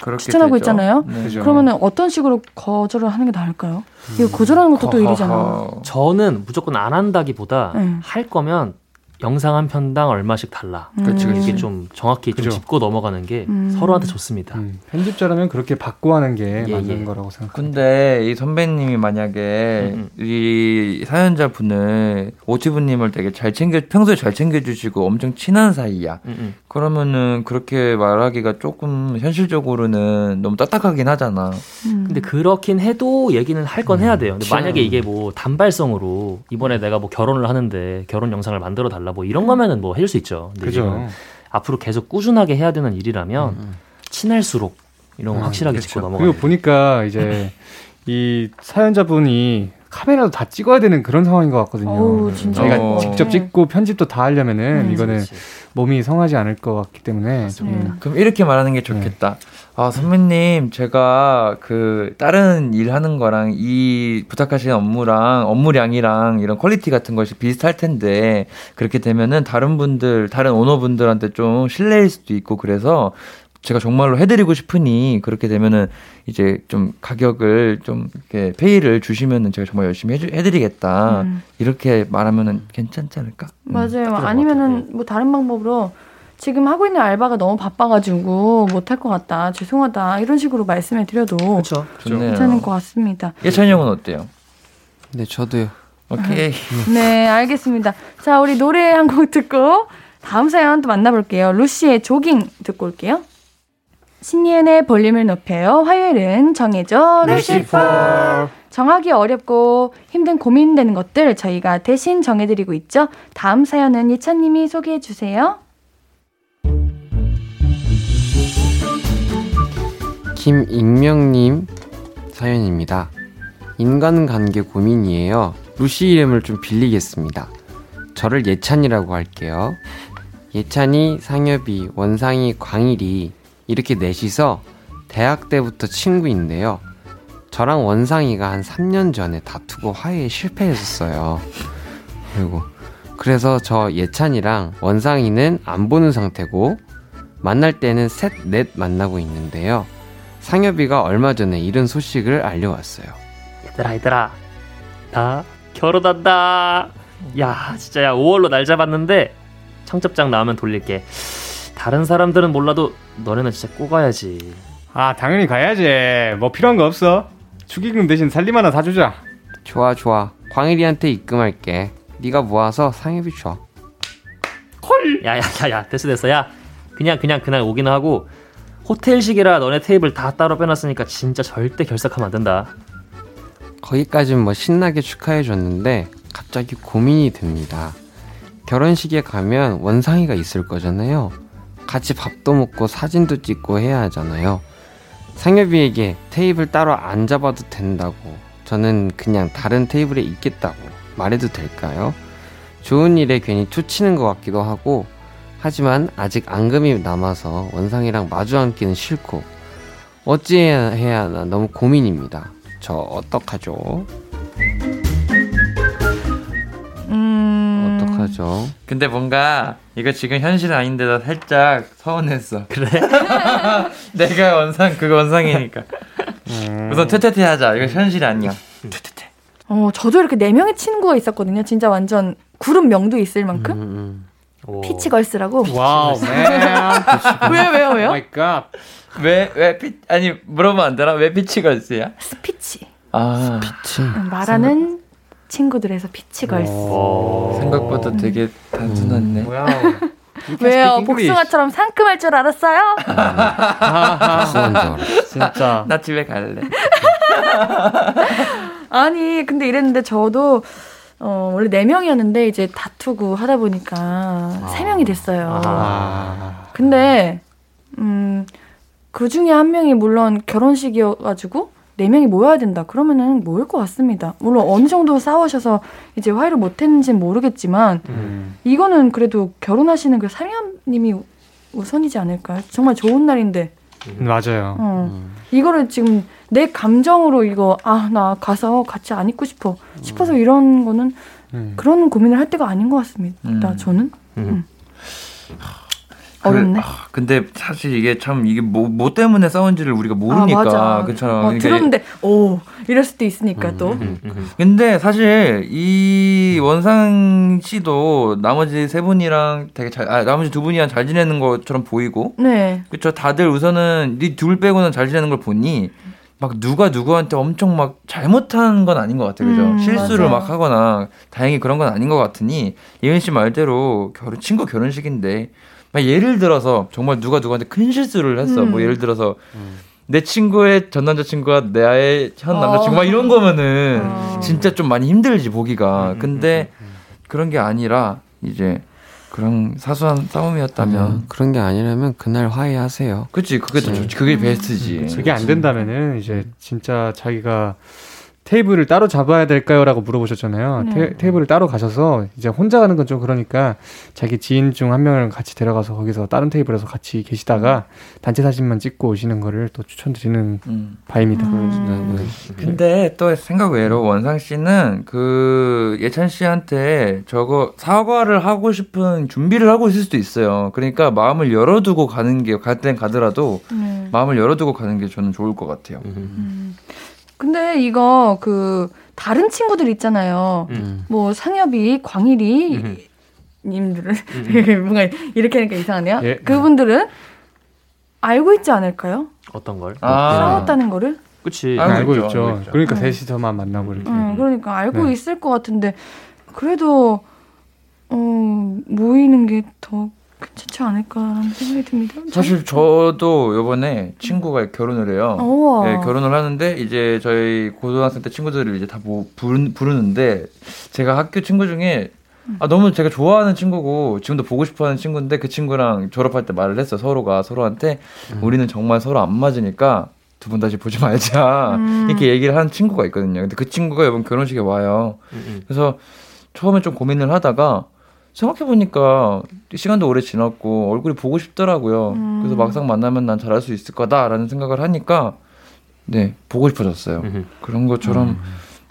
S4: 그렇게
S1: 추천하고
S4: 되죠.
S1: 있잖아요.
S4: 네.
S1: 그러면은 어떤 식으로 거절을 하는 게 나을까요? 이거 거절하는 것도 또 일이잖아.
S4: 허허허.
S6: 저는 무조건 안 한다기보다
S1: 응.
S6: 할 거면 영상 한 편당 얼마씩 달라.
S4: 그치,
S1: 음.
S6: 이게 좀 정확히 좀
S5: 그죠.
S6: 짚고 넘어가는 게
S1: 음.
S6: 서로한테 좋습니다.
S5: 음, 편집자라면 그렇게 받고 하는 게
S6: 예,
S5: 맞는
S6: 예.
S5: 거라고 생각합니다.
S4: 근데 이 선배님이 만약에
S6: 음,
S4: 이 사연자 분을 오지부님을 되게 잘 챙겨 평소에 잘 챙겨주시고 엄청 친한 사이야.
S6: 음, 음.
S4: 그러면은 그렇게 말하기가 조금 현실적으로는 너무 딱딱하긴 하잖아.
S1: 음.
S6: 근데 그렇긴 해도 얘기는 할 건 해야 돼요. 근데. 만약에 이게 뭐 단발성으로 이번에 내가 뭐 결혼을 하는데 결혼 영상을 만들어 달라 뭐 이런 거면은 뭐 해줄 수 있죠. 근데
S5: 그죠.
S6: 앞으로 계속 꾸준하게 해야 되는 일이라면
S4: 음.
S6: 친할수록 이런 거
S5: 음,
S6: 확실하게. 짚고
S5: 그리고
S6: 넘어가야 돼요.
S5: 보니까 이제 *laughs* 이 사연자분이 카메라도 다 찍어야 되는 그런 상황인 것 같거든요.
S1: 어우, 진짜.
S5: 자기가
S4: 어.
S5: 직접 찍고 편집도 다 하려면은
S1: 음.
S5: 이거는
S6: 그렇지.
S5: 몸이 성하지 않을 것 같기 때문에
S1: 음.
S4: 그럼 이렇게 말하는 게 좋겠다. 아, 선배님, 제가 그 다른 일 하는 거랑 이 부탁하시는 업무랑 업무량이랑 이런 quality 같은 것이 비슷할 텐데 그렇게 되면은 다른 분들, 다른 오너분들한테 좀 실례일 수도 있고 그래서 제가 정말로 해드리고 싶으니 그렇게 되면은 이제 좀 가격을 좀 이렇게 pay를 주시면은 제가 정말 열심히 해주, 해드리겠다.
S1: 음.
S4: 이렇게 말하면은 괜찮지 않을까? 음.
S1: 맞아요.
S6: 것
S1: 아니면은 뭐 다른 방법으로 지금 하고 있는 알바가 너무 바빠가지고 못할 것 같다. 죄송하다. 이런 식으로 말씀해 드려도
S6: 그렇죠.
S4: 좋네요.
S1: 괜찮을 것 같습니다.
S4: 예찬이 형은 어때요?
S7: 네, 저도요.
S4: 오케이. *laughs*
S1: 네, 알겠습니다. 자, 우리 노래 한 곡 듣고 다음 사연 또 만나볼게요. 루시의 조깅 듣고 올게요. 신예은의 볼륨을 높여요. 화요일은 정해져 루시퍼. 정하기 어렵고 힘든 고민되는 것들 저희가 대신 정해드리고 있죠. 다음 사연은 예찬님이 소개해 주세요.
S7: 김익명님 사연입니다. 인간관계 고민이에요. 루시 이름을 좀 빌리겠습니다. 저를 예찬이라고 할게요. 예찬이, 상엽이, 원상이, 광일이 이렇게 넷이서 대학 때부터 친구인데요. 저랑 원상이가 한 3년 전에 다투고 화해에 실패했었어요. 그리고 그래서 저 예찬이랑 원상이는 안 보는 상태고 만날 때는 셋, 넷 만나고 있는데요. 상엽이가 얼마 전에 이런 소식을 알려왔어요.
S6: 얘들아 얘들아 나 결혼한다. 야 진짜 야 5월로 날 잡았는데 청첩장 나오면 돌릴게. 다른 사람들은 몰라도 너네는 진짜 꼭 가야지.
S5: 아 당연히 가야지. 뭐 필요한 거 없어? 축의금 대신 살림 하나 사주자.
S7: 좋아 좋아. 광일이한테 입금할게. 네가 모아서 상엽이 줘.
S6: 야야 야 야 됐어 됐어 야 그냥 그냥 그날 오기는 하고 호텔식이라 너네 테이블 다 따로 빼놨으니까 진짜 절대 결석하면 안 된다.
S7: 거기까진 뭐 신나게 축하해 줬는데 갑자기 고민이 듭니다. 결혼식에 가면 원상이가 있을 거잖아요. 같이 밥도 먹고 사진도 찍고 해야 하잖아요. 상엽이에게 테이블 따로 안 잡아도 된다고 저는 그냥 다른 테이블에 있겠다고 말해도 될까요? 좋은 일에 괜히 투치는 것 같기도 하고 하지만 아직 앙금이 남아서 원상이랑 마주 앉기는 싫고 어찌해야 해야 하나 너무 고민입니다. 저 어떡하죠?
S1: 음.
S7: 어떡하죠?
S4: 근데 뭔가 이거 지금 현실 아닌데도 살짝 서운했어. *laughs*
S6: 그래? *laughs*
S4: 내가 원상 그거 원상이니까. 우선 퇴퇴퇴 하자. 이거 현실이 아니야. 퇴퇴퇴.
S1: 어, 저도 이렇게 네 명의 친구가 있었거든요. 진짜 완전 그룹 명도 있을 만큼.
S7: 음, 음.
S6: 오.
S1: 피치걸스라고.
S5: wow, man.
S1: 왜요, 왜요, 왜요?
S5: my God.
S4: 왜왜 피 아니 물어보면 안 되나? 왜 피치걸스야?
S1: 스피치.
S4: 아
S7: 그치.
S1: 말하는 친구들에서 피치걸스.
S6: 오.
S4: 생각보다 되게 단순하네.
S5: 뭐야. *laughs*
S1: 왜요? 복숭아처럼 상큼할 줄 알았어요? *laughs*
S7: 알아.
S5: 진짜.
S4: 나 집에 갈래. *laughs*
S1: 아니, 근데 이랬는데 저도 어, 원래 네명이었는데 이제 다투고 하다 보니까 세명이 됐어요.
S5: 아.
S1: 근데 음, 그 중에 한 명이 물론 결혼식이어 가지고 네 명이 모여야 된다. 그러면은 모일 것 같습니다. 물론 어느 정도 싸우셔서 이제 화해를 못했는지는 모르겠지만
S5: 음.
S1: 이거는 그래도 결혼하시는 그 사리함님이 우선이지 않을까요? 정말 좋은 날인데
S5: 음, 맞아요.
S1: 어. 음. 이거를 지금 내 감정으로 이거 아 나 가서 같이 안 있고 싶어 싶어서 이런 거는 음. 그런 고민을 할 때가 아닌 것 같습니다. 음. 저는. 음. 어렵네. 그, 아,
S4: 근데 사실 이게 참 이게 뭐, 뭐 때문에 싸운지를 우리가 모르니까 아, 그렇죠. 어,
S1: 그러니까 들었는데 오 이럴 수도 있으니까 음, 또. 음,
S4: 음, 음, 근데 사실 이 원상 씨도 나머지 세 분이랑 되게 잘, 아, 나머지 두 분이랑 잘 지내는 것처럼 보이고. 네. 그렇죠. 다들 우선은 네둘 빼고는 잘 지내는 걸 보니. 막 누가 누구한테 엄청 막 잘못한 건 아닌 것 같아요. 그죠? 음, 실수를 맞아요. 막 하거나 다행히 그런 건 아닌 것 같으니 예은 씨 말대로 결혼 친구 결혼식인데 예를 들어서 정말 누가 누구한테 큰 실수를 했어. 뭐 음. 뭐 예를 들어서 음. 내 친구의 전 남자친구가 내 아의 현 어. 남자친구 막 이런 거면은 어. 진짜 좀 많이 힘들지 보기가. 음, 음, 근데 음, 그런 게 아니라 이제 그런 사소한 싸움이었다면 아,
S7: 그런 게 아니라면 그날 화해하세요.
S4: 그렇지 그게 더 좋지. 그게 베스트지.
S5: 그게 안 된다면은 이제 진짜 자기가 테이블을 따로 잡아야 될까요?라고 물어보셨잖아요. 네. 테, 이블을 따로 가셔서 이제 혼자 가는 건 좀 그러니까 자기 지인 중 한 명을 같이 데려가서 거기서 다른 테이블에서 같이 계시다가 단체 사진만 찍고 오시는 거를 또 추천드리는 음. 바입니다. 음.
S4: 네. 근데 또 생각 외로 원상 씨는 그 예찬 씨한테 저거 사과를 하고 싶은 준비를 하고 있을 수도 있어요. 그러니까 마음을 열어두고 가는 게 갈 땐 가더라도 음. 마음을 열어두고 가는 게 저는 좋을 것 같아요. 음.
S1: 근데 이거 그 다른 친구들 있잖아요. 음. 뭐 상엽이, 광일이 음. 님들은 음. *laughs* 뭔가 이렇게 하니까 이상하네요. 예. 그분들은 알고 있지 않을까요?
S6: 어떤 걸?
S1: 아. 싸웠다는 거를?
S6: 그치.
S5: 알고, 알고 있죠. 있죠. 알고 그러니까 네. 셋이서만 만나고 이렇게.
S1: 음, 그러니까 알고 네. 있을 것 같은데 그래도 어, 모이는 게 더 괜찮지 않을까라는 생각이 듭니다.
S4: 사실 저도 요번에 친구가 결혼을 해요. 네, 결혼을 하는데 이제 저희 고등학생 때 친구들을 이제 다 뭐 부르는데 제가 학교 친구 중에 아 너무 제가 좋아하는 친구고 지금도 보고 싶어하는 친구인데 그 친구랑 졸업할 때 말을 했어 서로가 서로한테 음. 우리는 정말 서로 안 맞으니까 두 분 다시 보지 말자 음. 이렇게 얘기를 하는 친구가 있거든요. 근데 그 친구가 이번 결혼식에 와요. 음, 음. 그래서 처음에 좀 고민을 하다가 생각해 보니까 시간도 오래 지났고 얼굴이 보고 싶더라고요. 음. 그래서 막상 만나면 난 잘할 수 있을 거다라는 생각을 하니까 네 보고 싶어졌어요. 음. 그런 것처럼 음.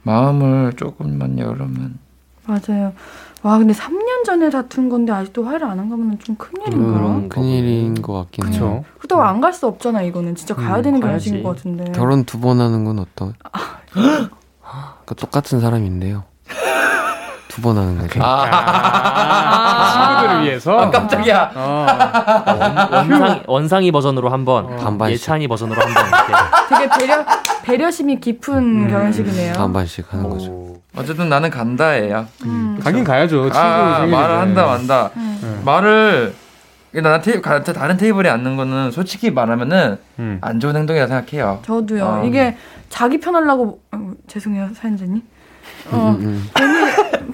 S4: 마음을 조금만 열으면
S1: 맞아요. 와 근데 3년 전에 다툰 건데 아직도 화해를 안 한 거면 좀 큰일인가요? 음,
S7: 큰일인 것 같긴 해요.
S1: 그렇다고 안 갈 수 없잖아 이거는 진짜 가야 음, 되는 결혼식인 것 같은데.
S7: 결혼 두 번 하는 건 어떤? 아. *gasps* 그 똑같은 사람인데요. *laughs* 두번 하는 거죠. 아,
S5: 아~ 친구들을 위해서.
S4: 아, 깜짝이야. 어.
S6: 원상, 원상이 버전으로 한 번, 어. 예찬이 버전으로 한 번.
S1: 되게 배려 배려심이 깊은 음. 결혼식이네요.
S7: 반반씩 하는 오. 거죠.
S4: 어쨌든 나는 간다예요.
S5: 음. 가긴 가야죠. 친구
S4: 아, 말을 한다 만다. 음. 말을 나 테이, 다른 테이블에 앉는 거는 솔직히 말하면은 음. 안 좋은 행동이라 생각해요.
S1: 저도요. 어. 이게 자기 편하려고 어, 죄송해요 사연자님. 어, 음, 음.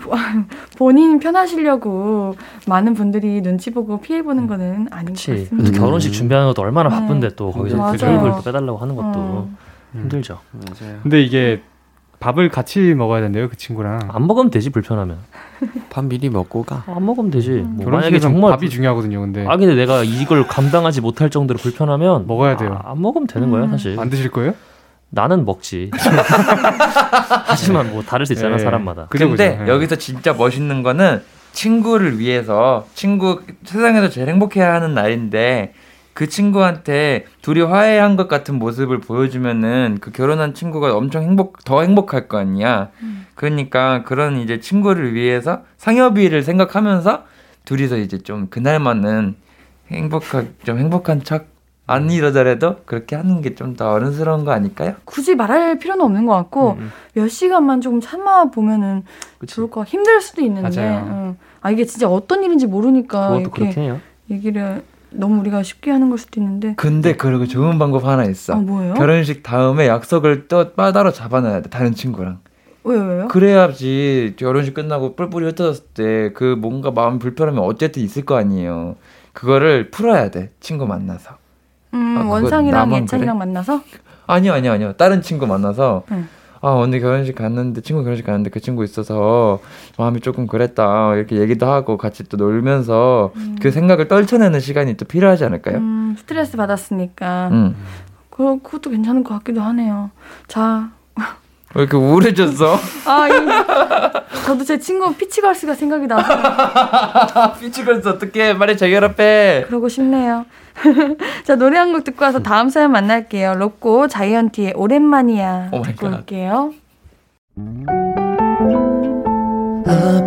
S1: 본인, *laughs* 본인 편하시려고 많은 분들이 눈치 보고 피해 보는 거는 아닌 그치. 것 같습니다.
S6: 음. 결혼식 준비하는 것도 얼마나 네. 바쁜데 또 거기서 테이블 또 빼달라고 하는 것도 어. 힘들죠.
S5: 맞아요. 근데 이게 밥을 같이 먹어야 된대요 그 친구랑.
S6: 안 먹으면 되지 불편하면. *laughs*
S7: 밥 미리 먹고 가.
S6: 안 먹으면 되지.
S5: 음. 뭐 만약에 정말 밥이 중요하거든요. 근데.
S6: 아 근데 내가 이걸 감당하지 못할 정도로 불편하면
S5: 먹어야 돼요.
S6: 아, 안 먹으면 되는 음. 거예요 사실.
S5: 안 드실 거예요?
S6: 나는 먹지. *laughs* 하지만 뭐 다를 수 있잖아 네. 사람마다.
S4: 그죠, 근데 그죠. 여기서 진짜 멋있는 거는 친구를 위해서 친구 세상에서 제일 행복해야 하는 날인데 그 친구한테 둘이 화해한 것 같은 모습을 보여주면은 그 결혼한 친구가 엄청 행복 더 행복할 거 아니야. 음. 그러니까 그런 이제 친구를 위해서 상여비를 생각하면서 둘이서 이제 좀 그날만은 행복한 좀 행복한 척 안 이러더라도 그렇게 하는 게 좀 더 어른스러운 거 아닐까요?
S1: 굳이 말할 필요는 없는 것 같고 음. 음. 몇 시간만 조금 참아 보면은 좋을 거 힘들 수도 있는데 어. 아 이게 진짜 어떤 일인지 모르니까 이렇게 얘기를 너무 우리가 쉽게 하는 걸 수도 있는데
S4: 근데 그리고 좋은 방법 하나 있어
S1: 아, 뭐예요?
S4: 결혼식 다음에 약속을 또 따로 잡아놔야 돼 다른 친구랑
S1: 왜 왜요?
S4: 그래야지 결혼식 끝나고 뿔뿔이 흩어졌을 때 그 뭔가 마음 불편함이 어쨌든 있을 거 아니에요 그거를 풀어야 돼 친구 만나서
S1: 음, 아, 원상이랑 예찬이랑 그래? 만나서?
S4: 아니요, 아니요, 아니요. 다른 친구 만나서 응. 아 언니 결혼식 갔는데 친구 결혼식 갔는데 그 친구 있어서 마음이 조금 그랬다 이렇게 얘기도 하고 같이 또 놀면서 음. 그 생각을 떨쳐내는 시간이 또 필요하지 않을까요? 음,
S1: 스트레스 받았으니까 음. 그 그것도 괜찮은 것 같기도 하네요. 자.
S4: 왜 이렇게 우울해졌어? *laughs* 아,
S1: 이, 저도 제 친구 피치걸스가 생각이 나서. *laughs*
S4: 피치걸스 어떻게 말해 재결합해?
S1: 그러고 싶네요. *laughs* 자, 노래 한 곡 듣고 와서 다음 사연 만날게요. 로꼬 자이언티의 오랜만이야. 오 듣고 올게요.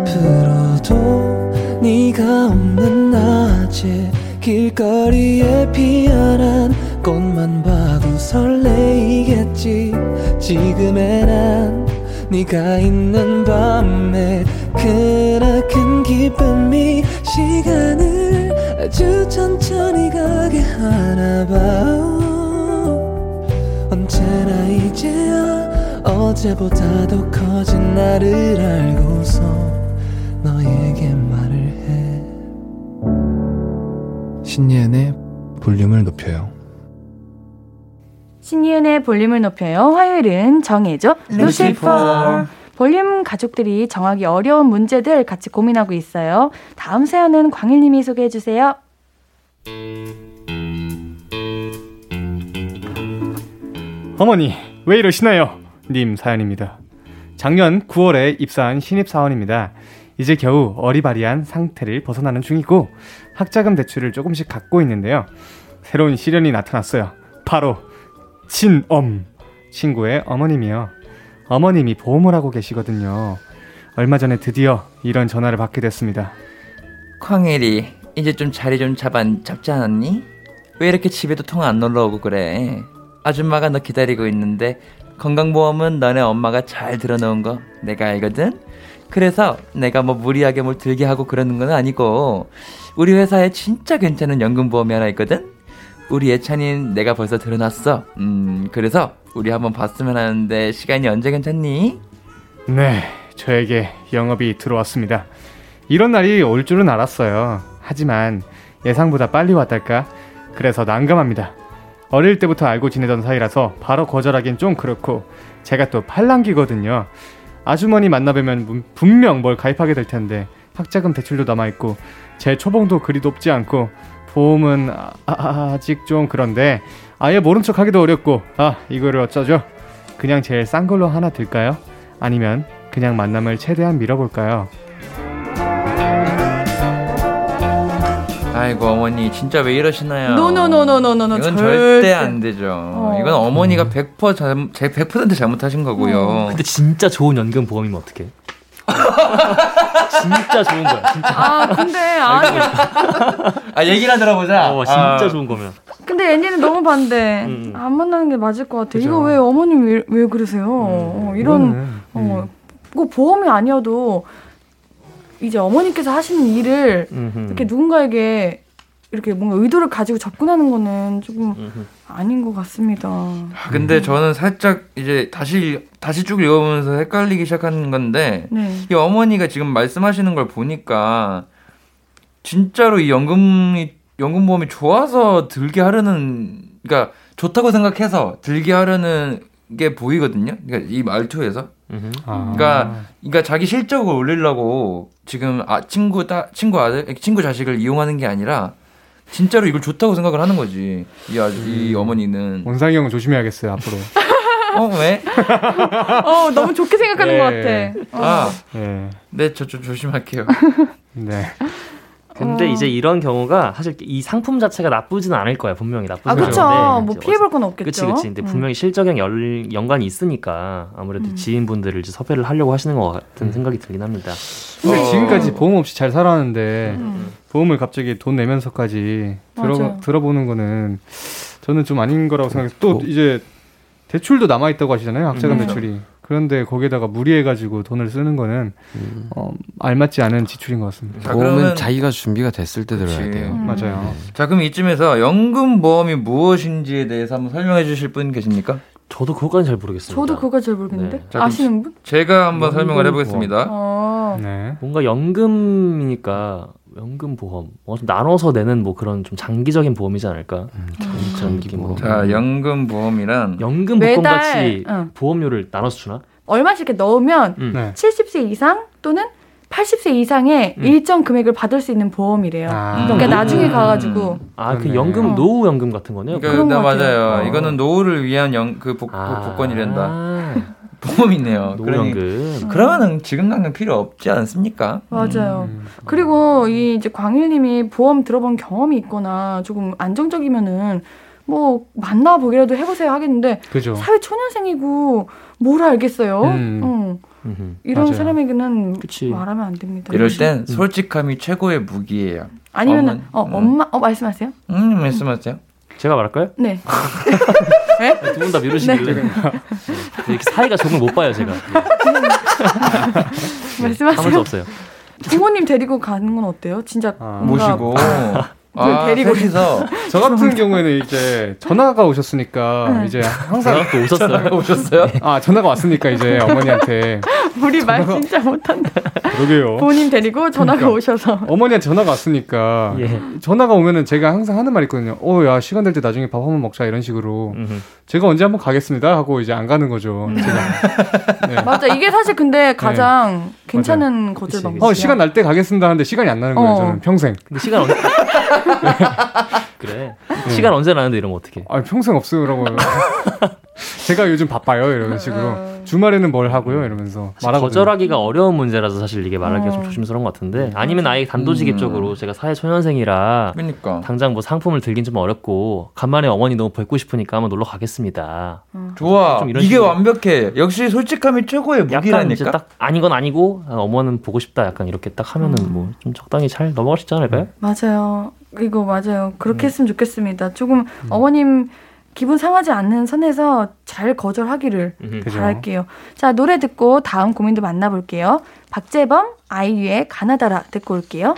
S1: 앞으로도 네가 없는 낮에 길거리에 피어난 꽃만 봐도 설레이겠지 지금의 난 네가 있는 밤에 그나큰 기쁨이 시간을 아주 천천히 가게 하나 봐 언제나 이제야 어제보다 더 커진 나를 알고서 너에게 말을 해
S8: 신예은의 볼륨을 높여요
S1: 신이은의 볼륨을 높여요. 화요일은 정해줘 루시퍼. 볼륨 가족들이 정하기 어려운 문제들 같이 고민하고 있어요. 다음 사연은 광일님이 소개해 주세요.
S5: 어머니, 왜 이러시나요? 님 사연입니다. 작년 9월에 입사한 신입사원입니다. 이제 겨우 어리바리한 상태를 벗어나는 중이고 학자금 대출을 조금씩 갖고 있는데요. 새로운 시련이 나타났어요. 바로 친엄 친구의 어머님이요. 어머님이 보험을 하고 계시거든요. 얼마 전에 드디어 이런 전화를 받게 됐습니다.
S4: 쾅일이 이제 좀 자리 좀 잡아, 잡지 않았니? 왜 이렇게 집에도 통화 안 놀러 오고 그래? 아줌마가 너 기다리고 있는데 건강보험은 너네 엄마가 잘 들어놓은 거 내가 알거든? 그래서 내가 뭐 무리하게 뭘 들게 하고 그러는 건 아니고 우리 회사에 진짜 괜찮은 연금보험이 하나 있거든? 우리 예찬이는 내가 벌써 들어놨어. 음, 그래서 우리 한번 봤으면 하는데 시간이 언제 괜찮니?
S5: 네, 저에게 영업이 들어왔습니다. 이런 날이 올 줄은 알았어요. 하지만 예상보다 빨리 왔달까? 그래서 난감합니다. 어릴 때부터 알고 지내던 사이라서 바로 거절하긴 좀 그렇고 제가 또 팔랑기거든요. 아주머니 만나뵈면 분명 뭘 가입하게 될 텐데 학자금 대출도 남아있고 제 초봉도 그리 높지 않고 보험은 아, 아직 좀 그런데 아예 모른 척 하기도 어렵고 아 이거를 어쩌죠? 그냥 제일 싼 걸로 하나 들까요? 아니면 그냥 만남을 최대한 밀어볼까요?
S4: 아이고 어머니 진짜 왜 이러시나요?
S1: 노노노노노노노
S4: 이건 절대, 절대 안 되죠. 어. 이건 어머니가 100% 잘못, 100% 잘못하신 거고요.
S6: 어. 근데 진짜 좋은 연금 보험이면 어떡해? *laughs* 진짜 좋은 거야. 진짜.
S1: 아 근데 아니야.
S4: 아 얘기나 들어보자.
S6: 어 진짜 아. 좋은 거면.
S1: 근데 옌디는 너무 반대. 음. 안 만나는 게 맞을 것 같아. 그죠. 이거 왜 어머님 왜, 왜 그러세요? 음. 어, 이런 음. 어, 꼭 보험이 아니어도 이제 어머니께서 하시는 일을 음흠. 이렇게 누군가에게 이렇게 뭔가 의도를 가지고 접근하는 거는 조금 음흠. 아닌 것 같습니다.
S4: 아, 근데 음. 저는 살짝 이제 다시 다시 쭉 읽어보면서 헷갈리기 시작한 건데 네. 이 어머니가 지금 말씀하시는 걸 보니까 진짜로 이 연금이 연금보험이 좋아서 들게 하려는 그러니까 좋다고 생각해서 들게 하려는 게 보이거든요. 그러니까 이 말투에서. 아. 그러니까 그러니까 자기 실적을 올리려고 지금 아 친구 따 친구 아들 친구 자식을 이용하는 게 아니라 진짜로 이걸 좋다고 생각을 하는 거지. 이, 아주, 이 음. 어머니는.
S5: 원상이 형은 조심해야겠어요, 앞으로. *laughs*
S4: 어, 왜?
S1: 어, 너무 좋게 생각하는 네. 것 같아.
S4: 어. 아, 네. 네, 저좀 조심할게요. 네. *laughs*
S6: 근데 어. 이제 이런 경우가 사실 이 상품 자체가 나쁘지는 않을 거야 분명히 나쁘지
S1: 아, 그렇죠. 뭐 피해볼 건 없겠죠.
S6: 그치 그치. 근데 음. 분명히 실적에 연, 연관이 있으니까 아무래도 음. 지인분들을 이제 섭외를 하려고 하시는 것 같은 음. 생각이 들긴 합니다.
S5: 근데 어. 지금까지 보험 없이 잘 살았는데 음. 보험을 갑자기 돈 내면서까지 들어 들어보는 거는 저는 좀 아닌 거라고 생각해서 또 뭐. 이제 대출도 남아 있다고 하시잖아요. 학자금 음. 대출이. 그런데 거기에다가 무리해가지고 돈을 쓰는 거는 음. 어, 알맞지 않은 지출인 것 같습니다.
S7: 자, 보험은 자기가 준비가 됐을 때 그치. 들어야 돼요.
S5: 음. 맞아요. 네.
S4: 자 그럼 이쯤에서 연금 보험이 무엇인지에 대해서 한번 설명해 주실 분 계십니까?
S6: 저도 그것까지 잘 모르겠습니다.
S1: 저도 그거 잘 모르겠는데 네. 자, 아시는 분?
S4: 제가 한번 설명을 해보겠습니다.
S1: 아~
S6: 네. 뭔가 연금이니까 연금 보험 뭐 나눠서 내는 뭐 그런 좀 장기적인 보험이지 않을까 음,
S4: 장기 보험. 자 연금 보험이란
S6: 연금 복권 같이 응. 보험료를 나눠서 주나?
S1: 얼마씩 이렇게 넣으면
S6: 음.
S5: 네.
S1: 70세 이상 또는 80세 이상의
S6: 음.
S1: 일정 금액을 받을 수 있는 보험이래요.
S5: 아.
S1: 그러니까
S4: 음.
S1: 나중에 가가지고
S6: 아, 그
S5: 그렇네.
S6: 연금
S1: 어.
S6: 노후 연금 같은 거네요.
S4: 그러니까
S1: 그런 같아요.
S4: 맞아요.
S6: 어.
S4: 이거는 노후를 위한 영, 그 복,
S6: 아,
S4: 복권이란다. 보험이네요.
S6: 노후
S4: 그러니
S6: 연금.
S4: 그러면은 지금 당장 필요 없지 않습니까?
S1: 맞아요.
S5: 음.
S1: 그리고 이 이제 광일님이 보험 들어본 경험이 있거나 조금 안정적이면은 뭐 만나 보기라도 해보세요 하겠는데
S5: 그죠.
S1: 사회 초년생이고 뭘 알겠어요?
S5: 음.
S1: 어,
S6: 음흠.
S1: 이런
S5: 맞아요.
S1: 사람에게는
S6: 그치.
S1: 말하면 안 됩니다.
S4: 이럴 땐 솔직함이 최고의 무기예요.
S1: 아니면은 어
S4: 음.
S1: 엄마 어 말씀하세요?
S4: 음, 말씀하세요.
S6: 제가 말할까요? *laughs*
S1: 네.
S6: 두 분 다 미루시길래 이렇게 사이가 적을 못 봐요 제가. *laughs*
S1: 말씀하세요.
S6: 하면서 없어요.
S1: 부모님 데리고 가는 건 어때요? 진짜
S5: 아.
S1: 뭔가
S4: 모시고. *laughs*
S1: 그
S4: 아,
S1: 데리고
S4: 셋이서 *laughs*
S5: 저 같은 경우에는 이제 전화가 오셨으니까 이제 항상
S6: 또 오셨어요. *laughs*
S4: 오셨어요?
S5: 아 전화가 왔으니까 이제 *laughs* 어머니한테
S1: 우리 말 진짜 못한다.
S5: 그러게요.
S1: 부모님 데리고 전화가
S5: 그러니까.
S1: 오셔서
S5: 어머니한테 전화가 왔으니까
S6: 예.
S5: 전화가 오면은 제가 항상 하는 말이 있거든요. 어, 야 시간 될 때 나중에 밥 한번 먹자 이런 식으로
S6: 음흠.
S5: 제가 언제 한번 가겠습니다 하고 이제 안 가는 거죠. 제가 네.
S1: 맞아 이게 사실 근데 가장 괜찮은 거절
S6: 그치,
S1: 방법이야.
S5: 어 시간 날 때 가겠습니다 하는데 시간이 안 나는 거예요.
S1: 어.
S5: 저는 평생.
S6: 근데 시간 언제? *laughs* 그래. 시간 언제 나는데 이러면 어떡해?
S5: 아 평생 없으라고. *laughs* 제가 요즘 바빠요 이런 식으로.
S1: 어.
S5: 주말에는 뭘 하고요 이러면서 말하거든요.
S6: 거절하기가 어려운 문제라서 사실 이게 말하기가 좀
S1: 어.
S6: 조심스러운 것 같은데 아니면 아예 단도직입적으로
S4: 음.
S6: 제가 사회 초년생이라
S4: 그러니까.
S6: 당장 뭐 상품을 들긴 좀 어렵고 간만에 어머니 너무 뵙고 싶으니까 한번 놀러 가겠습니다.
S4: 좋아.
S6: 좀 이런
S4: 이게
S6: 식으로.
S4: 완벽해. 역시 솔직함이 최고의
S6: 약간 이제
S4: 무기라니까.
S6: 딱 아닌 건 아니고 아, 어머는 보고 싶다 약간 이렇게 딱 하면은 뭐좀 적당히 잘 넘어갈 수 있지 않을까요?
S1: 맞아요. 이거 맞아요. 그렇게
S6: 음.
S1: 했으면 좋겠습니다. 조금 어머님 기분 상하지 않는 선에서 잘 거절하기를.
S5: 그죠.
S1: 바랄게요. 자 노래 듣고 다음 고민도 만나볼게요. 박재범 아이유의 가나다라 듣고 올게요.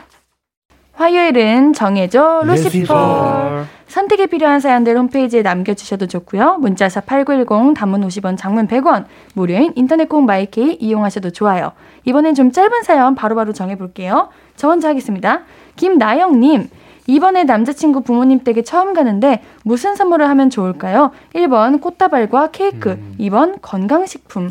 S1: 화요일은 정해줘 루시퍼. 선택이 필요한 사연들 홈페이지에 남겨주셔도 좋고요. 문자사 8910 단문 50원 장문 100원 무료인 인터넷 콩 마이케이 이용하셔도 좋아요. 이번엔 좀 짧은 사연 바로바로 정해볼게요. 저 먼저 하겠습니다. 김나영님 이번에 남자친구 부모님 댁에 처음 가는데 무슨 선물을 하면 좋을까요? 1번 꽃다발과 케이크, 2번 건강식품.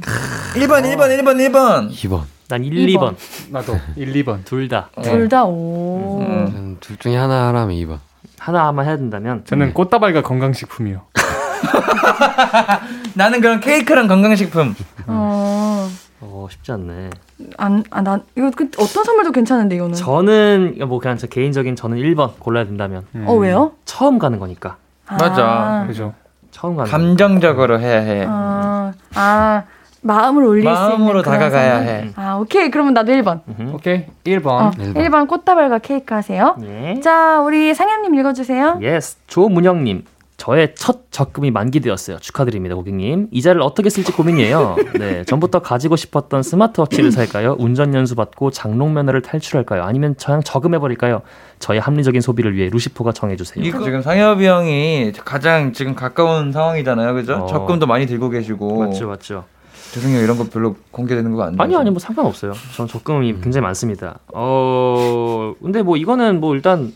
S4: 1번, 1번, 1번, 1번.
S7: 2번.
S6: 난 1,
S1: 이번.
S6: 2번
S5: 나도 1, 2번.
S6: 둘 다
S1: 둘 다 오.
S4: 음.
S7: 저는 둘 중에 하나 하라면 2번.
S6: 하나만 해야 된다면
S5: 저는 꽃다발과 건강식품이요. *laughs*
S4: 나는 그럼 케이크랑 건강식품.
S1: 어.
S6: 어 쉽지 않네.
S1: 안, 아, 난, 이거 그 어떤 선물도 괜찮은데, 이거는.
S6: 저는 뭐 그냥 저 개인적인 저는 1번 골라야 된다면
S1: 어, 왜요?
S6: 처음 가는 거니까
S4: 맞아.
S5: 그죠.
S6: 처음 가는
S4: 감정적으로 해야 해.
S1: 아, 아, 마음을 올릴 수 있는.
S4: 마음으로 다가가야? 해.
S1: 아, 오케이. 그러면 나도 1번.
S6: 음흠.
S5: 오케이. 1번.
S1: 어,
S7: 일
S1: 1번 꽃다발과 케이크 하세요.
S6: 예.
S1: 자, 우리 상현님 읽어주세요.
S6: yes. 조문영님. 저의 첫 적금이 만기되었어요. 축하드립니다, 고객님. 이자를 어떻게 쓸지 고민이에요. 네, 전부터 가지고 싶었던 스마트워치를 살까요? 운전 연수 받고 장롱 면허를 탈출할까요? 아니면 그냥 저금해 버릴까요? 저의 합리적인 소비를 위해 루시포가 정해 주세요.
S4: 이거 지금 상엽이 형이 가장 지금 가까운 상황이잖아요, 그죠?
S6: 어.
S4: 적금도 많이 들고 계시고.
S6: 맞죠, 맞죠.
S4: 죄송해요, 이런 거 별로 공개되는 거안 돼요.
S6: 아니 아니 뭐 상관없어요. 전 적금이 굉장히 많습니다. 어 근데 뭐 이거는 뭐 일단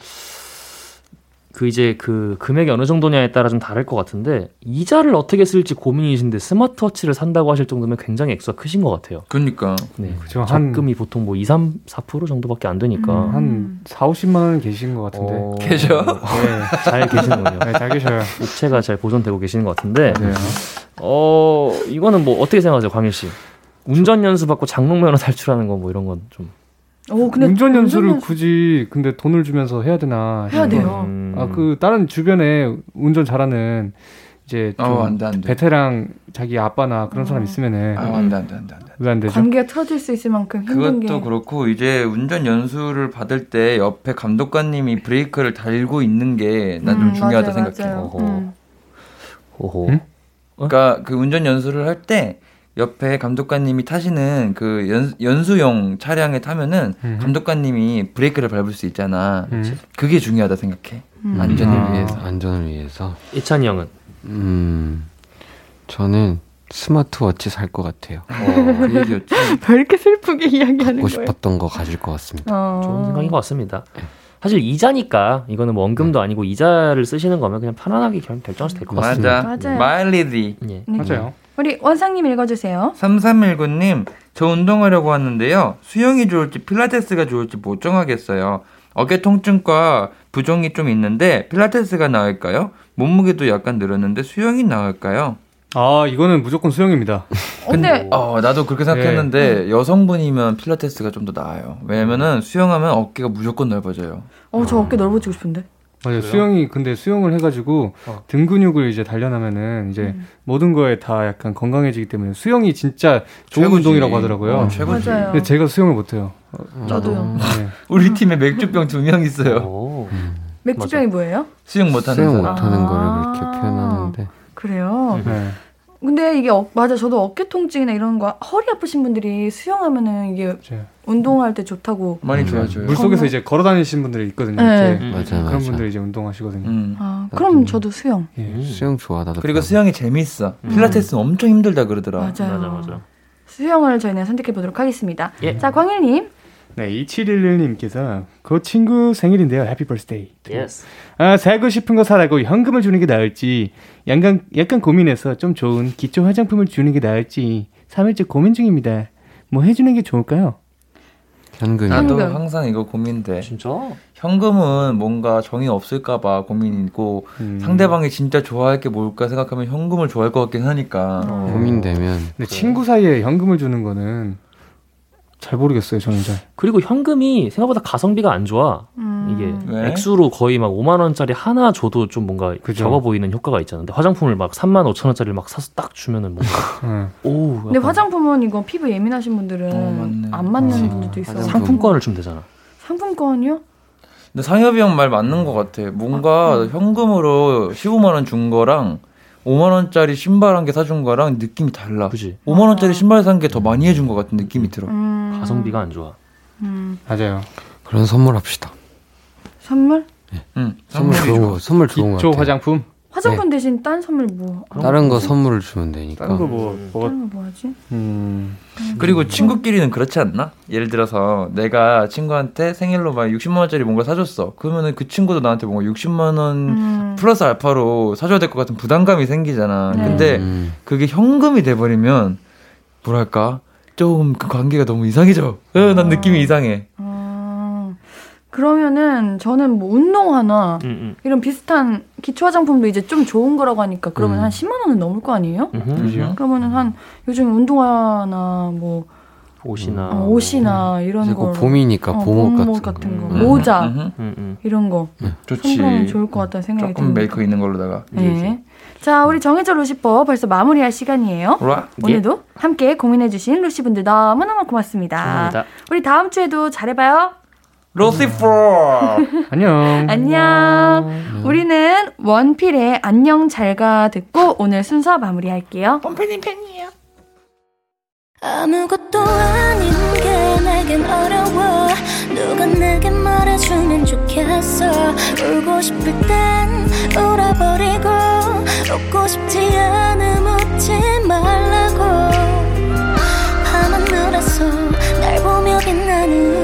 S6: 그 이제 그 금액이 어느 정도냐에 따라 좀 다를 것 같은데 이자를 어떻게 쓸지 고민이신데 스마트워치를 산다고 하실 정도면 굉장히 액수가 크신 것 같아요.
S4: 그러니까.
S6: 네.
S5: 그죠. 한,
S6: 적금이 보통 뭐 2, 3, 4% 정도밖에 안 되니까
S1: 음.
S5: 한 4, 50만 원 계신 것 같은데.
S6: 어,
S4: 계셔?
S5: 네.
S6: 잘 계시는군요.
S5: 네, 잘 계셔요.
S6: 입체가 잘 보존되고 계시는 것 같은데
S5: 네.
S6: 어 이거는 뭐 어떻게 생각하세요, 광일 씨? 운전 연수 받고 장롱 면허 *laughs* 탈출하는 거 뭐 이런 건 좀
S1: 오, 근데.
S5: 운전 연수를
S1: 운전
S5: 굳이 근데 돈을 주면서 해야 되나.
S1: 해야 돼요.
S6: 음,
S5: 아, 그 다른 주변에 운전 잘하는 이제 좀
S4: 어, 안 돼, 안 돼.
S5: 베테랑 자기 아빠나 그런 사람
S1: 어.
S5: 있으면은
S4: 아, 안 돼, 안 돼, 안 돼, 안 돼.
S5: 왜안 되죠?
S1: 관계가 틀어질 수 있을 만큼 힘든 게.
S4: 그것도 그렇고 이제 운전 연수를 받을 때 옆에 감독관님이 브레이크를 달고 있는 게 난좀
S1: 음,
S4: 중요하다
S1: 맞아요,
S4: 생각해.
S1: 맞아요.
S6: 어허.
S1: 음.
S6: 호호.
S5: 응?
S4: 그러니까 그 운전 연수를 할 때 옆에 감독관님이 타시는 그 연, 연수용 차량에 타면은
S5: 음.
S4: 감독관님이 브레이크를 밟을 수 있잖아.
S5: 음.
S4: 그게 중요하다 생각해.
S1: 음.
S4: 안전을
S5: 아.
S4: 위해서.
S7: 안전을 위해서.
S6: 이찬이 형은
S7: 음, 저는 스마트워치 살 것 같아요.
S4: 어, 그 얘기였지. *laughs*
S1: 왜 이렇게 슬프게 이야기하는
S7: 갖고
S1: 거예요?
S7: 싶었던 거 가질 것 같습니다.
S1: 어.
S6: 좋은 생각인 것 같습니다. 사실 이자니까 이거는 뭐 원금도 아니고 이자를 쓰시는 거면 그냥 편안하게 결, 결정하셔도 될 것 같습니다.
S4: 맞아.
S1: 맞아요.
S4: 마일리지.
S6: 예.
S1: 네.
S5: 맞아요.
S1: 우리 원상님 읽어주세요.
S4: 3319님, 저 운동하려고 하는데요. 수영이 좋을지 필라테스가 좋을지 못 정하겠어요. 어깨 통증과 부종이 좀 있는데 필라테스가 나을까요? 몸무게도 약간 늘었는데 수영이 나을까요?
S5: 아, 이거는 무조건 수영입니다.
S1: 근데
S4: 어, 나도 그렇게 생각했는데 여성분이면 필라테스가 좀 더 나아요. 왜냐면은 수영하면 어깨가 무조건 넓어져요.
S1: 어, 저 어깨 넓어지고 싶은데.
S5: 맞아요. 수영이 근데 수영을 해가지고 등 근육을 이제 단련하면은 이제
S1: 음.
S5: 모든 거에 다 약간 건강해지기 때문에 수영이 진짜 좋은
S4: 최고지.
S5: 운동이라고 하더라고요.
S4: 어, 최고지.
S1: 맞아요.
S5: 근데 제가 수영을 못해요.
S1: 저도요.
S5: 네. *laughs*
S4: 우리 팀에 맥주병 두 명 있어요.
S6: 오.
S1: 맥주병이 뭐예요?
S4: 수영 못하는
S7: 수영
S4: 사람.
S7: 못하는
S1: 아.
S7: 거를 그렇게 표현하는데
S1: 그래요.
S5: 네.
S1: 근데 이게 어, 맞아 저도 어깨 통증이나 이런 거 허리 아프신 분들이 수영하면은 이게
S5: 맞아요.
S1: 운동할 때 좋다고.
S4: 많이
S7: 음.
S4: 좋아져요.
S5: 물 속에서 이제 걸어 다니시는 분들이 있거든요.
S1: 네.
S6: 음.
S7: 맞아
S5: 그런
S7: 맞아.
S5: 분들이 이제 운동하시거든요.
S4: 음.
S1: 아 그럼 저도 수영.
S5: 예.
S7: 수영 좋아 나도.
S4: 그리고
S7: 좋아.
S4: 수영이 재밌어.
S6: 음.
S4: 필라테스는 엄청 힘들다 그러더라.
S1: 맞아요.
S6: 맞아 맞아.
S1: 수영을 저희는 선택해 보도록 하겠습니다.
S6: 예.
S1: 자 광일님.
S5: 네, 2711님께서 그 친구 생일인데요. Happy
S6: birthday. Yes.
S5: 아, 사고 싶은 거 사라고 현금을 주는 게 나을지 약간 약간 고민해서 좀 좋은 기초 화장품을 주는 게 나을지 3일째 고민 중입니다. 뭐 해주는 게 좋을까요?
S7: 현금이.
S4: 나도
S1: 현금.
S4: 항상 이거 고민돼.
S6: 진짜?
S4: 현금은 뭔가 정이 없을까봐 고민이고
S5: 음.
S4: 상대방이 진짜 좋아할 게 뭘까 생각하면 현금을 좋아할 것 같긴 하니까.
S1: 어.
S7: 고민되면
S5: 근데 친구 사이에 현금을 주는 거는 잘 모르겠어요. 저는 잘.
S6: 그리고 현금이 생각보다 가성비가 안 좋아.
S1: 음.
S6: 이게
S4: 왜?
S6: 액수로 거의 막 5만 원짜리 하나 줘도 좀 뭔가
S5: 그죠.
S6: 적어 보이는 효과가 있잖아. 근데 화장품을 막 3만 5천 원짜리를 막 사서 딱 주면은 뭔가 *laughs*
S5: 응.
S6: 오.
S1: 근데 화장품은 이거 피부 예민하신 분들은
S4: 어.
S1: 안 맞는
S7: 맞아.
S1: 분들도 있어요.
S6: 상품권을 주면 되잖아.
S1: 상품권이요?
S4: 근데 상엽이 형 말 맞는 것 같아. 뭔가 현금으로 15만 원 준 거랑 5만 원짜리 신발 한 개 사준 거랑 느낌이 달라.
S6: 그지?
S4: 5만 원짜리 신발 산 게 더 많이 해준 것 같은 느낌이 들어.
S1: 음.
S6: 가성비가 안 좋아.
S1: 음.
S5: 맞아요.
S7: 그런 선물합시다.
S1: 선물?
S4: 응.
S7: 선물 좋은. 거 선물 좋은 거
S5: 기초
S7: 같아요.
S5: 화장품.
S1: 화장품 대신 딴 선물 뭐?
S7: 다른 거 선물을 주면 되니까.
S5: 다른 거 뭐, 뭐가
S1: 다른 거 뭐 하지?
S5: 음.
S4: 그리고 친구끼리는 그렇지 않나? 예를 들어서 내가 친구한테 생일로 막 60만 원짜리 뭔가 사줬어. 그러면은 그 친구도 나한테 뭔가 60만 원
S1: 음.
S4: 플러스 알파로 사줘야 될 것 같은 부담감이 생기잖아.
S1: 네.
S4: 근데
S7: 음.
S4: 그게 현금이 돼 버리면 뭐랄까 조금 그 관계가 너무 이상해져. 어, 난 느낌이 이상해.
S1: 아, 그러면은 저는 뭐 운동화나
S6: 음, 음.
S1: 이런 비슷한 기초 화장품도 이제 좀 좋은 거라고 하니까 그러면
S7: 음.
S1: 한 10만 원은 넘을 거 아니에요?
S4: 그죠?
S1: 그러면은 한 요즘 운동화나 뭐
S6: 옷이나
S1: 어, 옷이나 이런
S7: 이제 거곧 봄이니까
S1: 어,
S7: 봄옷
S1: 봄옷
S7: 같은,
S1: 같은
S7: 거.
S1: 거. 모자.
S6: 음, 음.
S1: 이런 거
S4: 좋지.
S1: 선물하면 좋을 것 같다는 생각이
S4: 조금
S1: 듭니다.
S4: 메이커 있는 걸로다가.
S1: 네. 자, 우리 정해져 루시퍼 벌써 마무리할 시간이에요.
S4: 라
S1: 오늘도 함께 고민해주신 루시분들 너무너무 고맙습니다.
S6: 감사합니다.
S1: 우리 다음 주에도 잘해봐요.
S4: 로시포. *laughs*
S5: 안녕.
S1: 안녕. 우리는 원필의 안녕 잘가 듣고 오늘 순서 마무리할게요.
S4: pompe님 팬이에요.
S9: 아무것도 아닌 게 내겐 어려워 누가 내게 말해주면 좋겠어 울고 싶을 땐 울어버리고 웃고 싶지 않음 웃지 말라고 밤하늘에서 날 보며 빛나는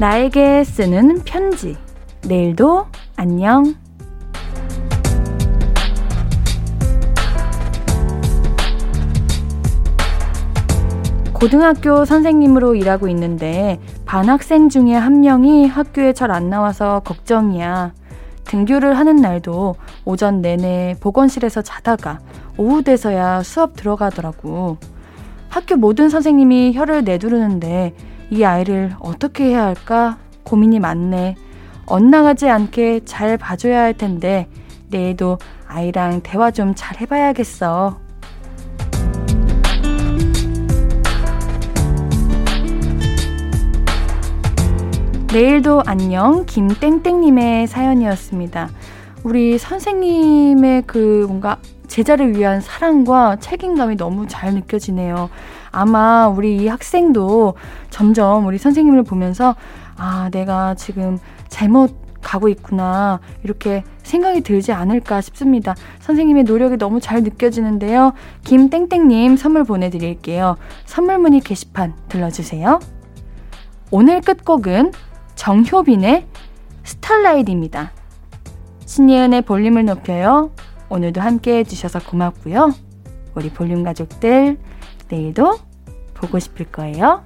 S1: 나에게 쓰는 편지. 내일도 안녕. 고등학교 선생님으로 일하고 있는데 반 학생 중에 한 명이 학교에 잘 안 나와서 걱정이야. 등교를 하는 날도 오전 내내 보건실에서 자다가 오후 돼서야 수업 들어가더라고. 학교 모든 선생님이 혀를 내두르는데 이 아이를 어떻게 해야 할까 고민이 많네. 엇나가지 않게 잘 봐줘야 할 텐데 내일도 아이랑 대화 좀 잘 해봐야겠어. 내일도 안녕 김땡땡님의 사연이었습니다. 우리 선생님의 그 뭔가 제자를 위한 사랑과 책임감이 너무 잘 느껴지네요. 아마 우리 이 학생도 점점 우리 선생님을 보면서 아, 내가 지금 잘못 가고 있구나. 이렇게 생각이 들지 않을까 싶습니다. 선생님의 노력이 너무 잘 느껴지는데요. 김땡땡님 선물 보내드릴게요. 선물 문의 게시판 들러주세요. 오늘 끝곡은 정효빈의 스탈라이트입니다. 신예은의 볼륨을 높여요. 오늘도 함께 해주셔서 고맙고요. 우리 볼륨 가족들, 내일도 보고 싶을 거예요.